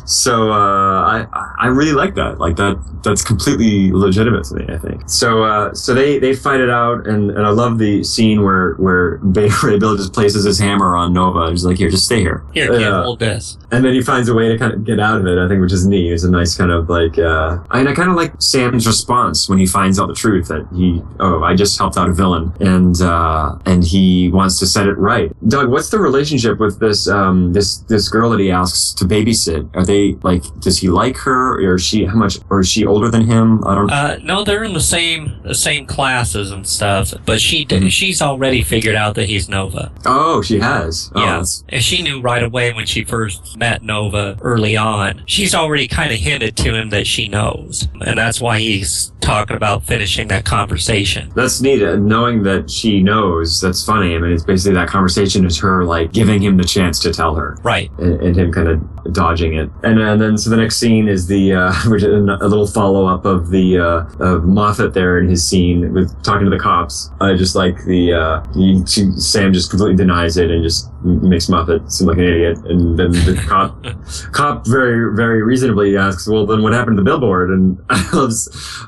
so uh, I I really like that. Like that that's completely legitimate to me. I think. So uh, so they they fight it out, and, and I love the scene where where Beta Ray Bill just places his hammer on Nova. He's like, here, just stay here. Here, kid, Yeah. hold this. And then he finds a way to kind of get out of it. I think, which is neat. It's a nice kind of like, uh, and I kind of like Sam's response when he finds out the truth that he, oh, I just helped out a villain, and uh, and he wants to set it right. Doug, what's the relationship with this um this this girl that he asks to babysit? Are they like, does he like her, or is she how much, or is she older than him? I don't. Uh, no, they're in the same the same classes and stuff. But she did, Mhm. she's already figured out that he's Nova. oh, she has. Oh, yeah, and she knew right away when she first met Nova early on. She's already kind of hinted to him that she knows, and that's why he's talking about finishing that conversation. That's neat. Knowing that she knows, that's funny. I mean, it's basically that conversation is her like giving him the chance to tell her. Right. and, and him kind of dodging it. And, and then so the next scene is the uh, which is a little follow up of the uh, of Moffat there in his scene with talking to the cops. I just like the uh, he, she, Sam just completely denies it and just makes Moffat seem like an idiot. And then the cop cop very very reasonably asks, "Well, then what happened to the billboard?" And I love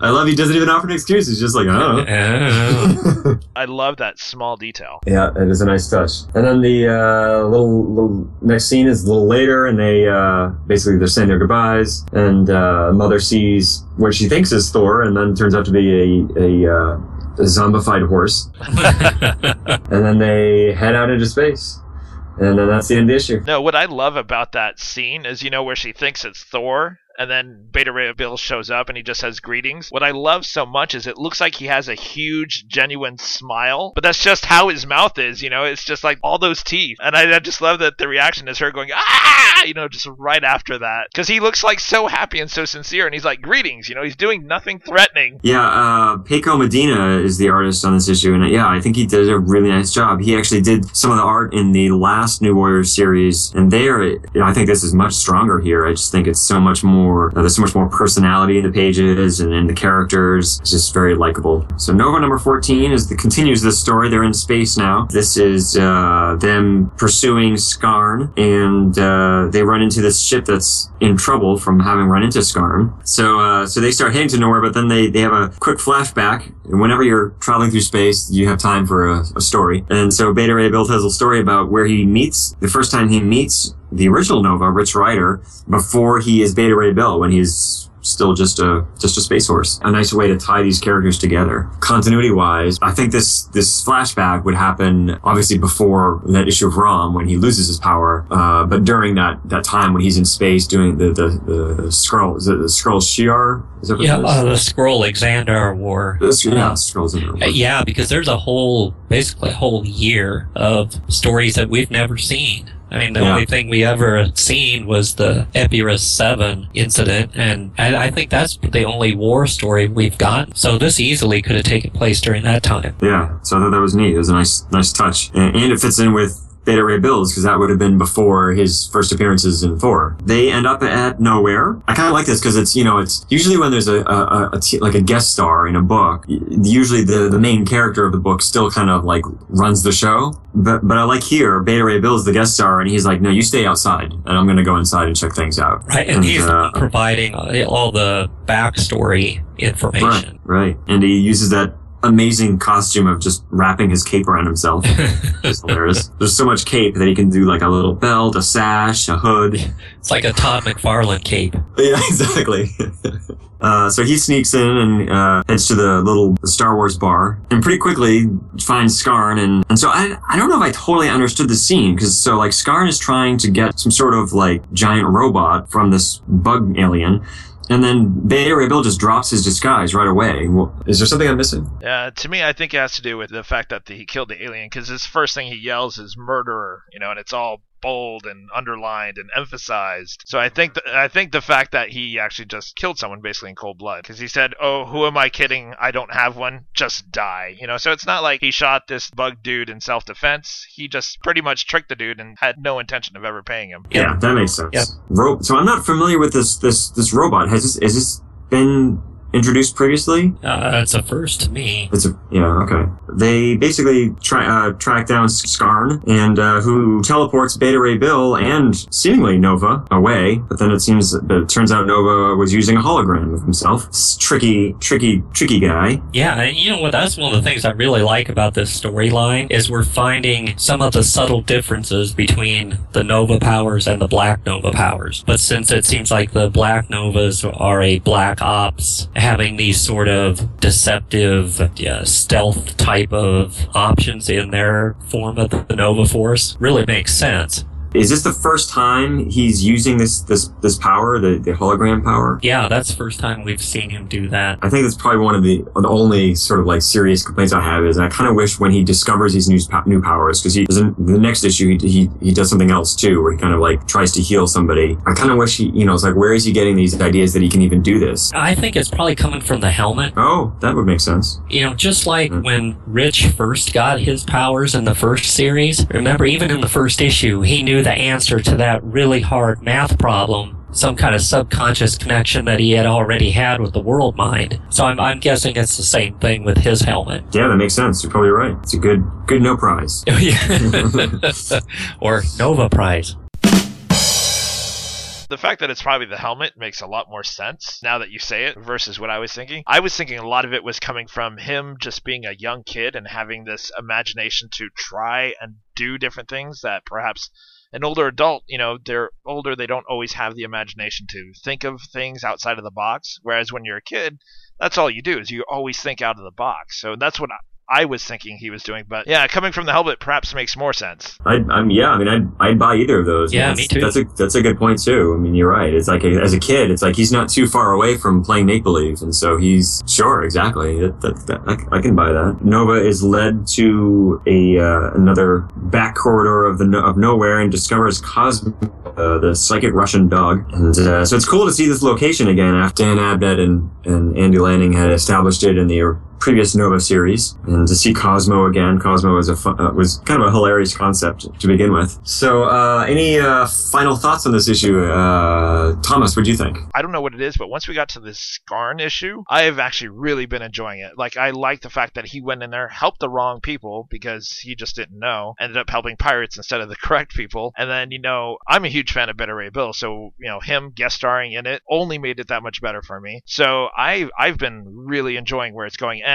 I love he doesn't even offer an excuse. He's just like, "Oh." Oh. I love that small detail. Yeah, it is a nice touch. And then the uh, little little next scene is a little later, and they uh, basically they're saying their goodbyes, and uh, Mother sees what she thinks is Thor, and then turns out to be a a, uh, a zombified horse, and then they head out into space, and then that's the end of the issue. No, what I love about that scene is, you know, where she thinks it's Thor, and then Beta Ray Bill shows up and he just says greetings. What I love so much is it looks like he has a huge, genuine smile, but that's just how his mouth is, you know? It's just like all those teeth. And I, I just love that the reaction is her going, ah, you know, just right after that. Because he looks like so happy and so sincere, and he's like, greetings, you know, he's doing nothing threatening. Yeah, uh, Paco Medina is the artist on this issue, and yeah, I think he did a really nice job. He actually did some of the art in the last New Warriors series, and there, I think this is much stronger here. I just think it's so much more. Uh, there's so much more personality in the pages and in the characters. It's just very likable. So Nova number 14 is the continues this story. They're in space now. This is uh, them pursuing Skarn, and uh, they run into this ship that's in trouble from having run into Skarn. So uh, so they start heading to nowhere, but then they, they have a quick flashback. And whenever you're traveling through space, you have time for a, a story. And so Beta Ray Bill tells a story about where he meets the first time he meets the original Nova, Rich Rider, before he is Beta Ray Bill, when he's still just a just a space horse. A nice way to tie these characters together. Continuity wise, I think this this flashback would happen obviously before that issue of Rom when he loses his power, uh, but during that that time when he's in space doing the the the, scroll is it the Skrull Shiar? Is that what yeah, uh, the Skrull Alexander War. The yeah, Skrulls Uh, there. Yeah, because there's a whole, basically a whole year of stories that we've never seen. I mean, the Yeah. only thing we ever seen was the Epirus 7 incident, and I, I think that's the only war story we've got. So this easily could have taken place during that time. Yeah, so I thought that was neat. It was a nice, nice touch, and, and it fits in with Beta Ray Bills because that would have been before his first appearances in Thor. They end up at nowhere. I kind of like this because it's you know it's usually when there's a, a, a, a t- like a guest star in a book, usually the the main character of the book still kind of like runs the show. But but I like here Beta Ray Bills the guest star, and he's like, no, you stay outside, and I'm gonna go inside and check things out. Right, and, And, he's uh, providing all the backstory Right, information. right, and he uses that amazing costume of just wrapping his cape around himself. It's hilarious. There's so much cape that he can do like a little belt, a sash, a hood. it's like a Todd McFarlane cape. Yeah, exactly. uh, so he sneaks in and uh, heads to the little Star Wars bar, and pretty quickly finds Skarn. And, and so I I don't know if I totally understood the scene because so like Skarn is trying to get some sort of like giant robot from this bug alien. And then Ray Bill just drops his disguise right away. Is there something I'm missing? Yeah, to me, I think it has to do with the fact that he killed the alien because his first thing he yells is murderer, you know, and it's all bold and underlined and emphasized. So I think th- I think the fact that he actually just killed someone basically in cold blood because he said, "Oh, who am I kidding? I don't have one. Just die." You know, so it's not like he shot this bug dude in self-defense. He just pretty much tricked the dude and had no intention of ever paying him. Yeah, that makes sense. Yep. Ro- so I'm not familiar with this this this robot. Has this has this been introduced previously? Uh, it's a first to me. It's a yeah okay. They basically try uh, track down Skarn and uh, who teleports Beta Ray Bill and seemingly Nova away. But then it seems that it turns out Nova was using a hologram of himself. It's tricky, tricky, tricky guy. Yeah, and you know what? That's one of the things I really like about this storyline is we're finding some of the subtle differences between the Nova powers and the Black Nova powers. But since it seems like the Black Novas are a Black Ops, having these sort of deceptive yeah, stealth type of options in their form of the Nova Force really makes sense. Is this the first time he's using this this this power, the, the hologram power? Yeah, that's the first time we've seen him do that. I think that's probably one of the the only sort of like serious complaints I have is I kind of wish when he discovers these new new powers because he doesn't the next issue he, he he does something else too where he kind of like tries to heal somebody. I kind of wish he you know it's like where is he getting these ideas that he can even do this? I think it's probably coming from the helmet. Oh, that would make sense. You know, just like Mm. when Rich first got his powers in the first series, remember, even in the first issue, he knew the answer to that really hard math problem. Some kind of subconscious connection that he had already had with the world mind. So I'm, I'm guessing it's the same thing with his helmet. Yeah, that makes sense. You're probably right. It's a good good no prize. or Nova Prize. The fact that it's probably the helmet makes a lot more sense now that you say it versus what I was thinking. I was thinking a lot of it was coming from him just being a young kid and having this imagination to try and do different things that perhaps an older adult, you know, they're older, they don't always have the imagination to think of things outside of the box. Whereas when you're a kid, that's all you do is you always think out of the box. So that's what I, I was thinking he was doing. But yeah, coming from the helmet perhaps makes more sense. I, I'm yeah. I mean, I'd, I'd buy either of those. Yeah, that's, me too. That's a that's a good point too. I mean, you're right. It's like a, as a kid, it's like he's not too far away from playing make believe, and so he's sure exactly. That, that, that, I, I can buy that. Nova is led to a uh, another back corridor of the no, of nowhere and discovers Cosmo, uh, the psychic Russian dog, and uh, so it's cool to see this location again after Dan Abnett and and Andy Lanning had established it in the previous Nova series, and to see Cosmo again. Cosmo was a uh, was kind of a hilarious concept to begin with. So, uh, any uh, final thoughts on this issue, uh, Thomas? What do you think? I don't know what it is, but once we got to this Skarn issue, I have actually really been enjoying it. Like, I like the fact that he went in there, helped the wrong people because he just didn't know, ended up helping pirates instead of the correct people. And then, you know, I'm a huge fan of Beta Ray Bill, so, you know, him guest starring in it only made it that much better for me. So I, I've been really enjoying where it's going. And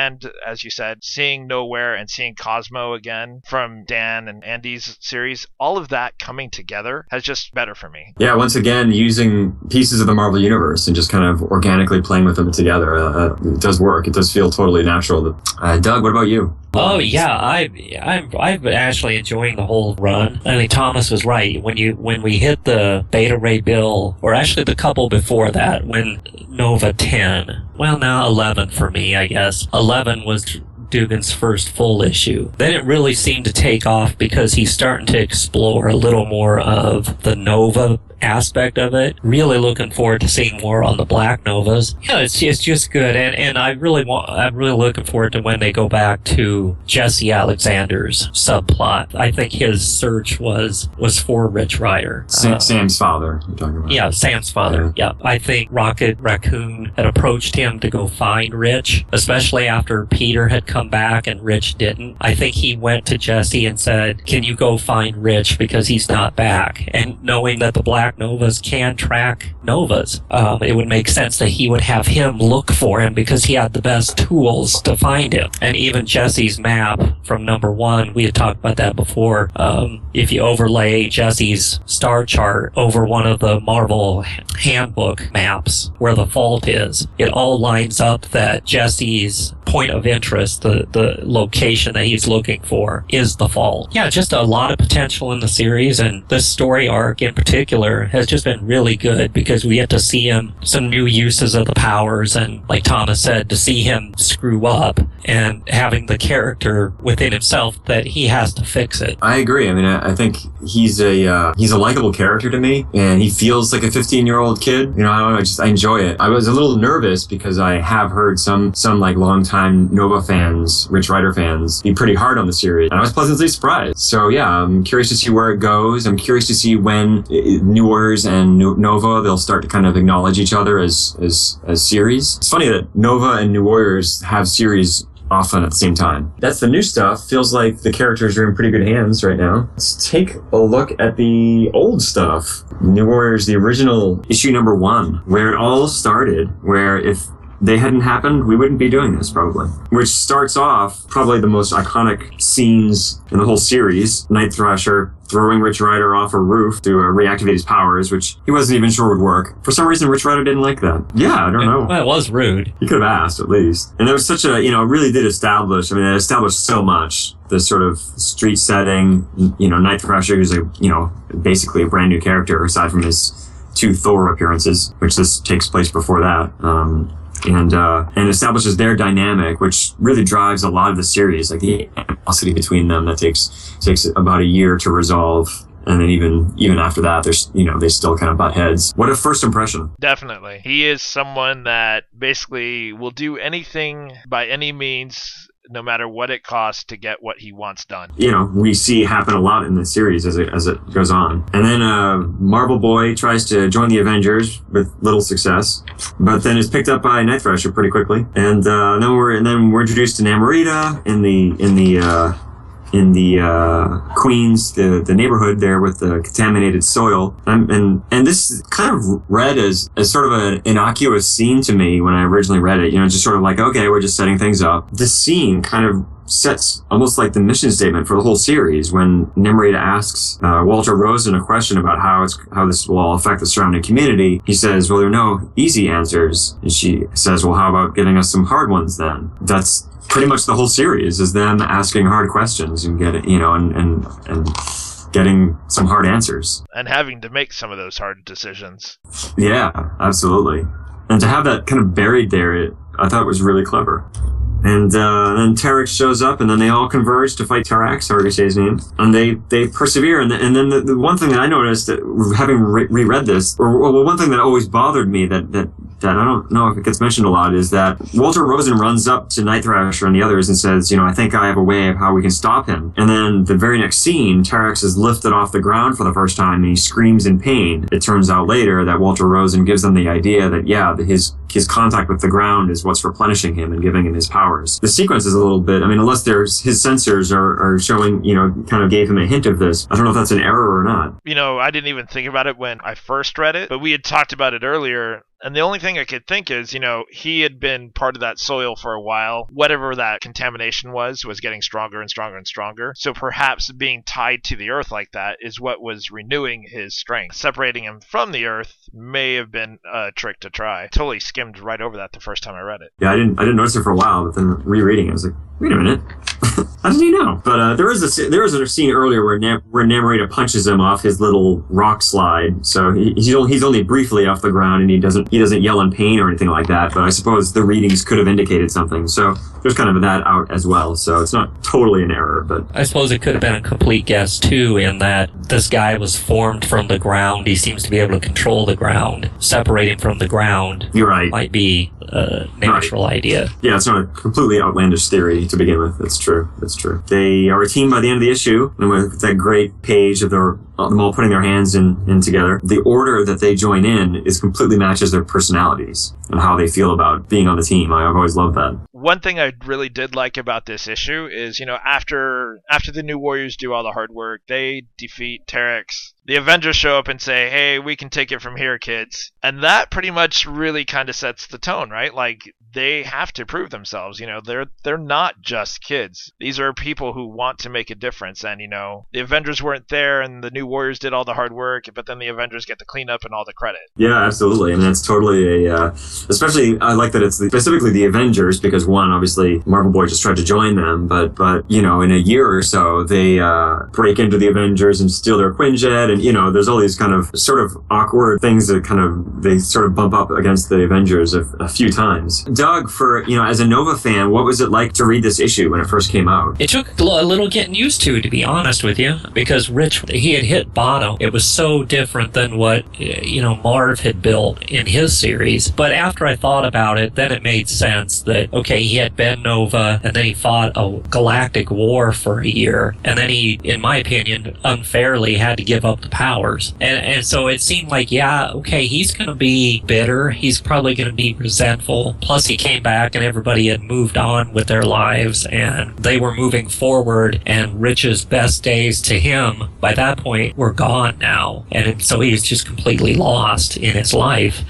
as you said, seeing Nowhere and seeing Cosmo again from Dan and Andy's series, all of that coming together has just better for me. Yeah, once again, using pieces of the Marvel universe and just kind of organically playing with them together. Uh, it does work. It does feel totally natural. Uh, Doug, what about you? Oh yeah, I I'm I've been actually enjoying the whole run. I mean, Thomas was right when you when we hit the Beta Ray Bill, or actually the couple before that, when Nova ten. Well, now eleven for me, I guess. Eleven was. Duggan's first full issue. Then it really seemed to take off because he's starting to explore a little more of the Nova aspect of it. Really looking forward to seeing more on the Black Novas. Yeah, it's it's just good, and and I really want I'm really looking forward to when they go back to Jesse Alexander's subplot. I think his search was was for Rich Rider. Sam, Uh, Sam's father. You're talking about. yeah, Sam's father. Yeah. I think Rocket Raccoon had approached him to go find Rich, especially after Peter had come back and Rich didn't. I think he went to Jesse and said, Can you go find Rich because he's not back? And knowing that the Black Novas can track Novas, um, it would make sense that he would have him look for him because he had the best tools to find him. And even Jesse's map from number one, we had talked about that before. Um, if you overlay Jesse's star chart over one of the Marvel handbook maps where the fault is, it all lines up that Jesse's point of interest, the, the location that he's looking for, is the fault. Yeah, just a lot of potential in the series, and this story arc in particular has just been really good because we get to see him some new uses of the powers and like Thomas said, to see him screw up and having the character within himself that he has to fix it. I agree. I mean, I, I think he's a uh, he's a likable character to me, and he feels like a 15 year old kid. You know, I. I just I enjoy it. I was a little nervous because I have heard some some like longtime Nova fans, Rich Rider fans, be pretty hard on the series, and I was pleasantly surprised. So yeah, I'm curious to see where it goes. I'm curious to see when uh, New Warriors and Nova they'll start to kind of acknowledge each other as as as series. It's funny that Nova and New Warriors have series often at the same time. That's the new stuff. Feels like the characters are in pretty good hands right now. Let's take a look at the old stuff. New Warriors, the original issue number one, where it all started, where if they hadn't happened, we wouldn't be doing this probably. Which starts off probably the most iconic scenes in the whole series. Night Thrasher throwing Rich Rider off a roof to uh, reactivate his powers, which he wasn't even sure would work. For some reason, Rich Rider didn't like that. Yeah, I don't know. Well, it was rude. He could have asked at least. And there was such a, you know, it really did establish, I mean, it established so much. The sort of street setting, you know, Night Thrasher is a, you know, basically a brand new character aside from his two Thor appearances, which this takes place before that. Um, and uh, and establishes their dynamic, which really drives a lot of the series, like the animosity between them that takes takes about a year to resolve. And then even even after that, there's you know they still kind of butt heads. What a first impression! Definitely. He is someone that basically will do anything by any means, no matter what it costs, to get what he wants done. You know we see happen a lot in the series as it as it goes on. And then uh, Marvel Boy tries to join the Avengers with little success, but then is picked up by Night Thrasher pretty quickly. And uh, then we're and then we're introduced to Namorita in the in the uh, in the uh, Queens, the, the neighborhood there with the contaminated soil. And, and, and this kind of read as, as sort of an innocuous scene to me when I originally read it. You know, just sort of like, okay, we're just setting things up. This scene kind of sets almost like the mission statement for the whole series when Namorita asks uh, Walter Rosen a question about how it's how this will all affect the surrounding community. He says, "Well, there are no easy answers," and she says, "Well, how about getting us some hard ones then?" That's pretty much the whole series is them asking hard questions and getting you know and and and getting some hard answers. And having to make some of those hard decisions. Yeah, absolutely. And to have that kind of buried there, it, I thought was really clever. And uh, then Terrax shows up, and then they all converge to fight however you say his name. And they, they persevere. And, and then the, the one thing that I noticed, that having re- reread this, or well, one thing that always bothered me that, that that I don't know if it gets mentioned a lot is that Walter Rosen runs up to Night Thrasher and the others and says, you know, I think I have a way of how we can stop him. And then the very next scene, Terrax is lifted off the ground for the first time and he screams in pain. It turns out later that Walter Rosen gives them the idea that, yeah, his his contact with the ground is what's replenishing him and giving him his The sequence is a little bit, I mean, unless there's his sensors are, are showing, you know, kind of gave him a hint of this. I don't know if that's an error or not. You know, I didn't even think about it when I first read it, but we had talked about it earlier. And the only thing I could think is, you know, he had been part of that soil for a while. Whatever that contamination was, was getting stronger and stronger and stronger. So perhaps being tied to the earth like that is what was renewing his strength. Separating him from the earth may have been a trick to try. Totally skimmed right over that the first time I read it. Yeah, I didn't I didn't notice it for a while, but then rereading it, I was like, wait a minute. How did he know? But uh, there is a there is a scene earlier where Nam- where Namorita punches him off his little rock slide. So he, he's only, he's only briefly off the ground, and he doesn't he doesn't yell in pain or anything like that. But I suppose the readings could have indicated something. So there's kind of that out as well. So it's not totally an error, but I suppose it could have been a complete guess too, in that this guy was formed from the ground. He seems to be able to control the ground. Separating from the ground you're right. might be a natural idea. Yeah, it's not a completely outlandish theory to begin with. That's true. That's true. They are a team by the end of the issue, and with that great page of their Uh, them all putting their hands in, in together. The order that they join in is completely matches their personalities and how they feel about being on the team. I've always loved that. One thing I really did like about this issue is, you know, after after the new Warriors do all the hard work, they defeat Terrax. The Avengers show up and say, "Hey, we can take it from here, kids." And that pretty much really kind of sets the tone, right? Like they have to prove themselves. You know, they're they're not just kids. These are people who want to make a difference. And you know, the Avengers weren't there, and the new Warriors did all the hard work, but then the Avengers get the cleanup and all the credit. Yeah, absolutely. and it's totally a, uh, especially I like that it's the, specifically the Avengers because one, obviously Marvel Boy just tried to join them, but, but, you know, in a year or so, they, uh, break into the Avengers and steal their Quinjet then you know, there's all these kind of sort of awkward things that kind of they sort of bump up against the Avengers a, a few times. Doug, for you know, as a Nova fan, what was it like to read this issue when it first came out? It took a little getting used to, to be honest with you, because Rich he had hit bottom. It was so different than what eh, you know Marv had built in his series. But after I thought about it, then it made sense that okay, he had been Nova, and then he fought a galactic war for a year, and then he, in my opinion, unfairly had to give up powers, and and so it seemed like yeah, okay, he's going to be bitter. He's probably going to be resentful. Plus, he came back, and everybody had moved on with their lives, and they were moving forward. And Rich's best days to him by that point were gone now, and so he was just completely lost in his life.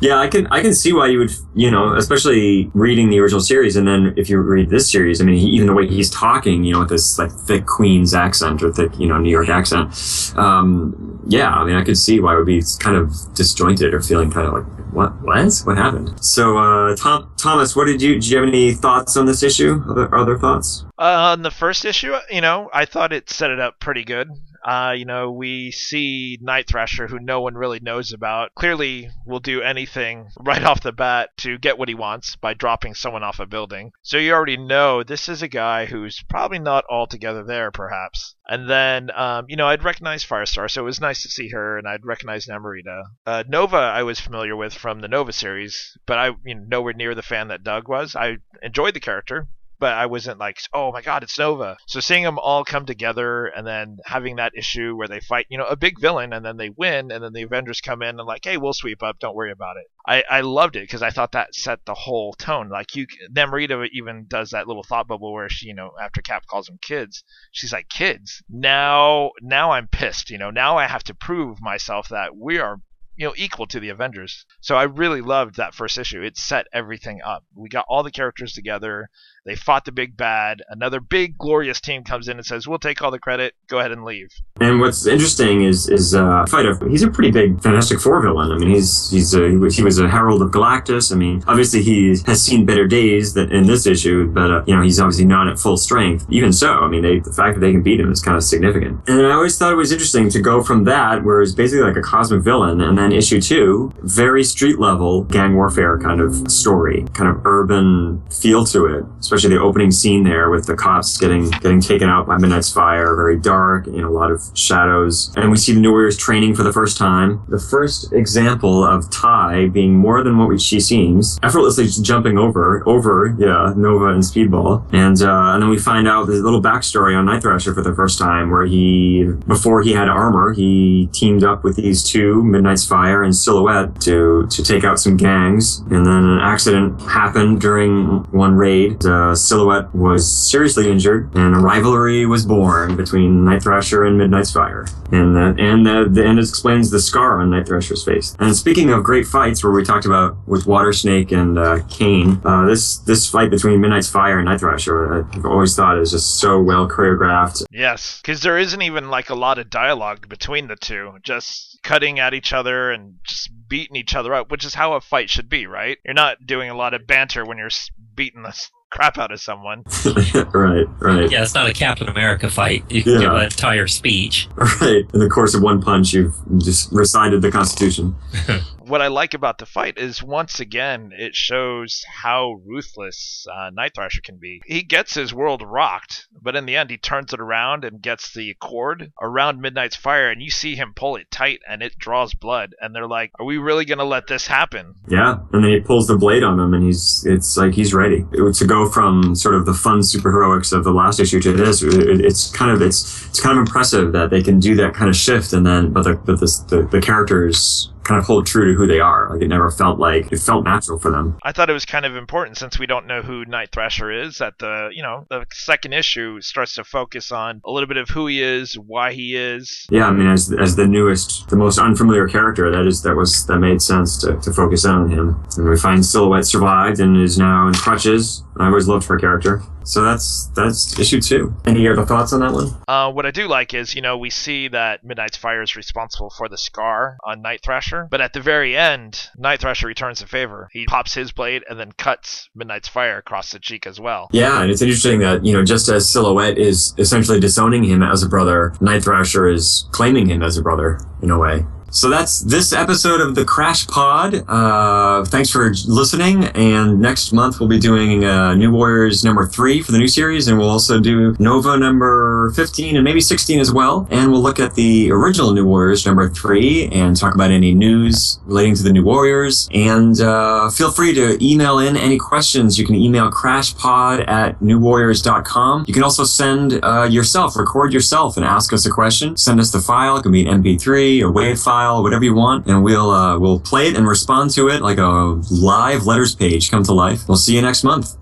Yeah, I can I can see why you would you know especially reading the original series and then if you read this series I mean he, even the way he's talking you know with this like thick Queens accent or thick you know New York accent um, yeah I mean I could see why it would be kind of disjointed or feeling kind of like what what? What happened? So uh, Tom Thomas what did you did you have any thoughts on this issue? Other other thoughts? Uh, on the first issue you know I thought it set it up pretty good uh, you know, we see Night Thrasher, who no one really knows about, clearly will do anything right off the bat to get what he wants by dropping someone off a building. So you already know this is a guy who's probably not altogether there, perhaps. And then, um, you know, I'd recognize Firestar, so it was nice to see her, and I'd recognize Namorita. Uh, Nova, I was familiar with from the Nova series, but I, you know, nowhere near the fan that Doug was. I enjoyed the character, but I wasn't like, oh my god, it's Nova. So seeing them all come together and then having that issue where they fight, you know, a big villain and then they win and then the Avengers come in and like, hey, we'll sweep up, don't worry about it. I, I loved it because I thought that set the whole tone. Like you, Namorita even does that little thought bubble where she, you know, after Cap calls them kids, she's like, kids. Now, now I'm pissed. You know, now I have to prove myself that we are you know equal to the Avengers. So I really loved that first issue. It set everything up. We got all the characters together. They fought the big bad. Another big glorious team comes in and says, "We'll take all the credit. Go ahead and leave." And what's interesting is is uh, he's a pretty big Fantastic Four villain. I mean, he's he's a, he, was, he was a herald of Galactus. I mean, obviously he has seen better days than in this issue, but uh, you know he's obviously not at full strength. Even so, I mean, they, the fact that they can beat him is kind of significant. And I always thought it was interesting to go from that, where it's basically like a cosmic villain, and then issue two, very street level gang warfare kind of story, kind of urban feel to it, especially the opening scene there with the cops getting getting taken out by Midnight's fire, very dark, know, a lot of shadows. And we see the New Warriors training for the first time. The first example of Tai being more than what she seems, effortlessly jumping over, over, yeah, Nova and Speedball. And, uh, and then we find out the little backstory on Night Thrasher for the first time where he, before he had armor, he teamed up with these two, Midnight's Fire and Silhouette, to, to take out some gangs. And then an accident happened during one raid. Uh, Silhouette was seriously injured, and a rivalry was born between Night Thrasher and Midnight's Fire. And that, and the end explains the scar on Night Thrasher's face. And speaking of great fights, where we talked about with Water Snake and uh, Kaine, uh, this this fight between Midnight's Fire and Night Thrasher, I've always thought is just so well choreographed. Yes, because there isn't even like a lot of dialogue between the two, just cutting at each other and just beating each other up, which is how a fight should be, right? You're not doing a lot of banter when you're beating the crap out of someone. right, right. Yeah, it's not a Captain America fight. You can Yeah. give an entire speech. Right. In the course of one punch, you've just recited the Constitution. what I like about the fight is once again it shows how ruthless uh, Night Thrasher can be. He gets his world rocked, but in the end he turns it around and gets the cord around Midnight's Fire, and you see him pull it tight, and it draws blood. And they're like, "Are we really gonna let this happen?" Yeah, and then he pulls the blade on him, and he's it's like he's ready to go from sort of the fun superheroics of the last issue to this. It's kind of it's it's kind of impressive that they can do that kind of shift, and then but the the the characters kind of hold true to who they are. Like it never felt like it felt natural for them. I thought it was kind of important since we don't know who Night Thrasher is. That the you know the second issue starts to focus on a little bit of who he is, why he is. Yeah, I mean, as as the newest, the most unfamiliar character, that is that was that made sense to, to focus on him. And we find Silhouette survived and is now in crutches. I always loved her character. So that's that's issue two. Any other thoughts on that one? Uh, what I do like is, you know, we see that Midnight's Fire is responsible for the scar on Night Thrasher, but at the very end, Night Thrasher returns the favor. He pops his blade and then cuts Midnight's Fire across the cheek as well. Yeah, and it's interesting that, you know, just as Silhouette is essentially disowning him as a brother, Night Thrasher is claiming him as a brother in a way. So that's this episode of the Crashpod. Uh, thanks for listening. And next month we'll be doing uh, New Warriors number three for the new series, and we'll also do Nova number 15 and maybe 16 as well. And we'll look at the original New Warriors number three and talk about any news relating to the New Warriors. And uh, feel free to email in any questions. You can email crashpod at newwarriors.com. You can also send uh, yourself, record yourself, and ask us a question. Send us the file. It can be an MP3 or WAV file whatever you want, and we'll uh, we'll play it and respond to it like a live letters page come to life. We'll see you next month.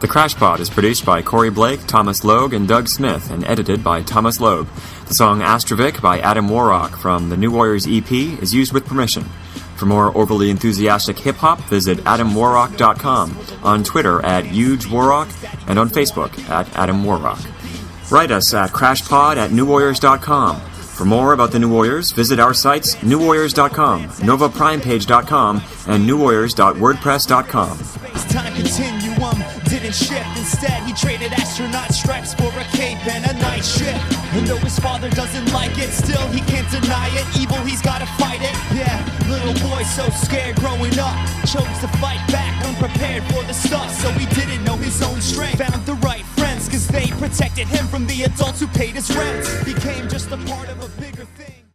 The Crashpod is produced by Corey Blake, Thomas Logue, and Doug Smith, and edited by Thomas Logue. The song Astrovik by Adam WarRock from the New Warriors EP is used with permission. For more overly enthusiastic hip hop, visit adamwarrock.com, on Twitter at HugeWarrock, and on Facebook at adamwarrock. Write us at crashpod at newwarriors.com. For more about the New Warriors, visit our sites newwarriors.com, novaprimepage.com, and newwarriors.wordpress.com. Didn't shift. Instead, he traded astronaut stripes for a cape and a night shift. And though his father doesn't like it, still he can't deny it. Evil, he's gotta fight it. Yeah, little boy so scared growing up. Chose to fight back, unprepared for the stuff. So he didn't know his own strength. Found the right friends, cause they protected him from the adults who paid his rent. Became just a part of a big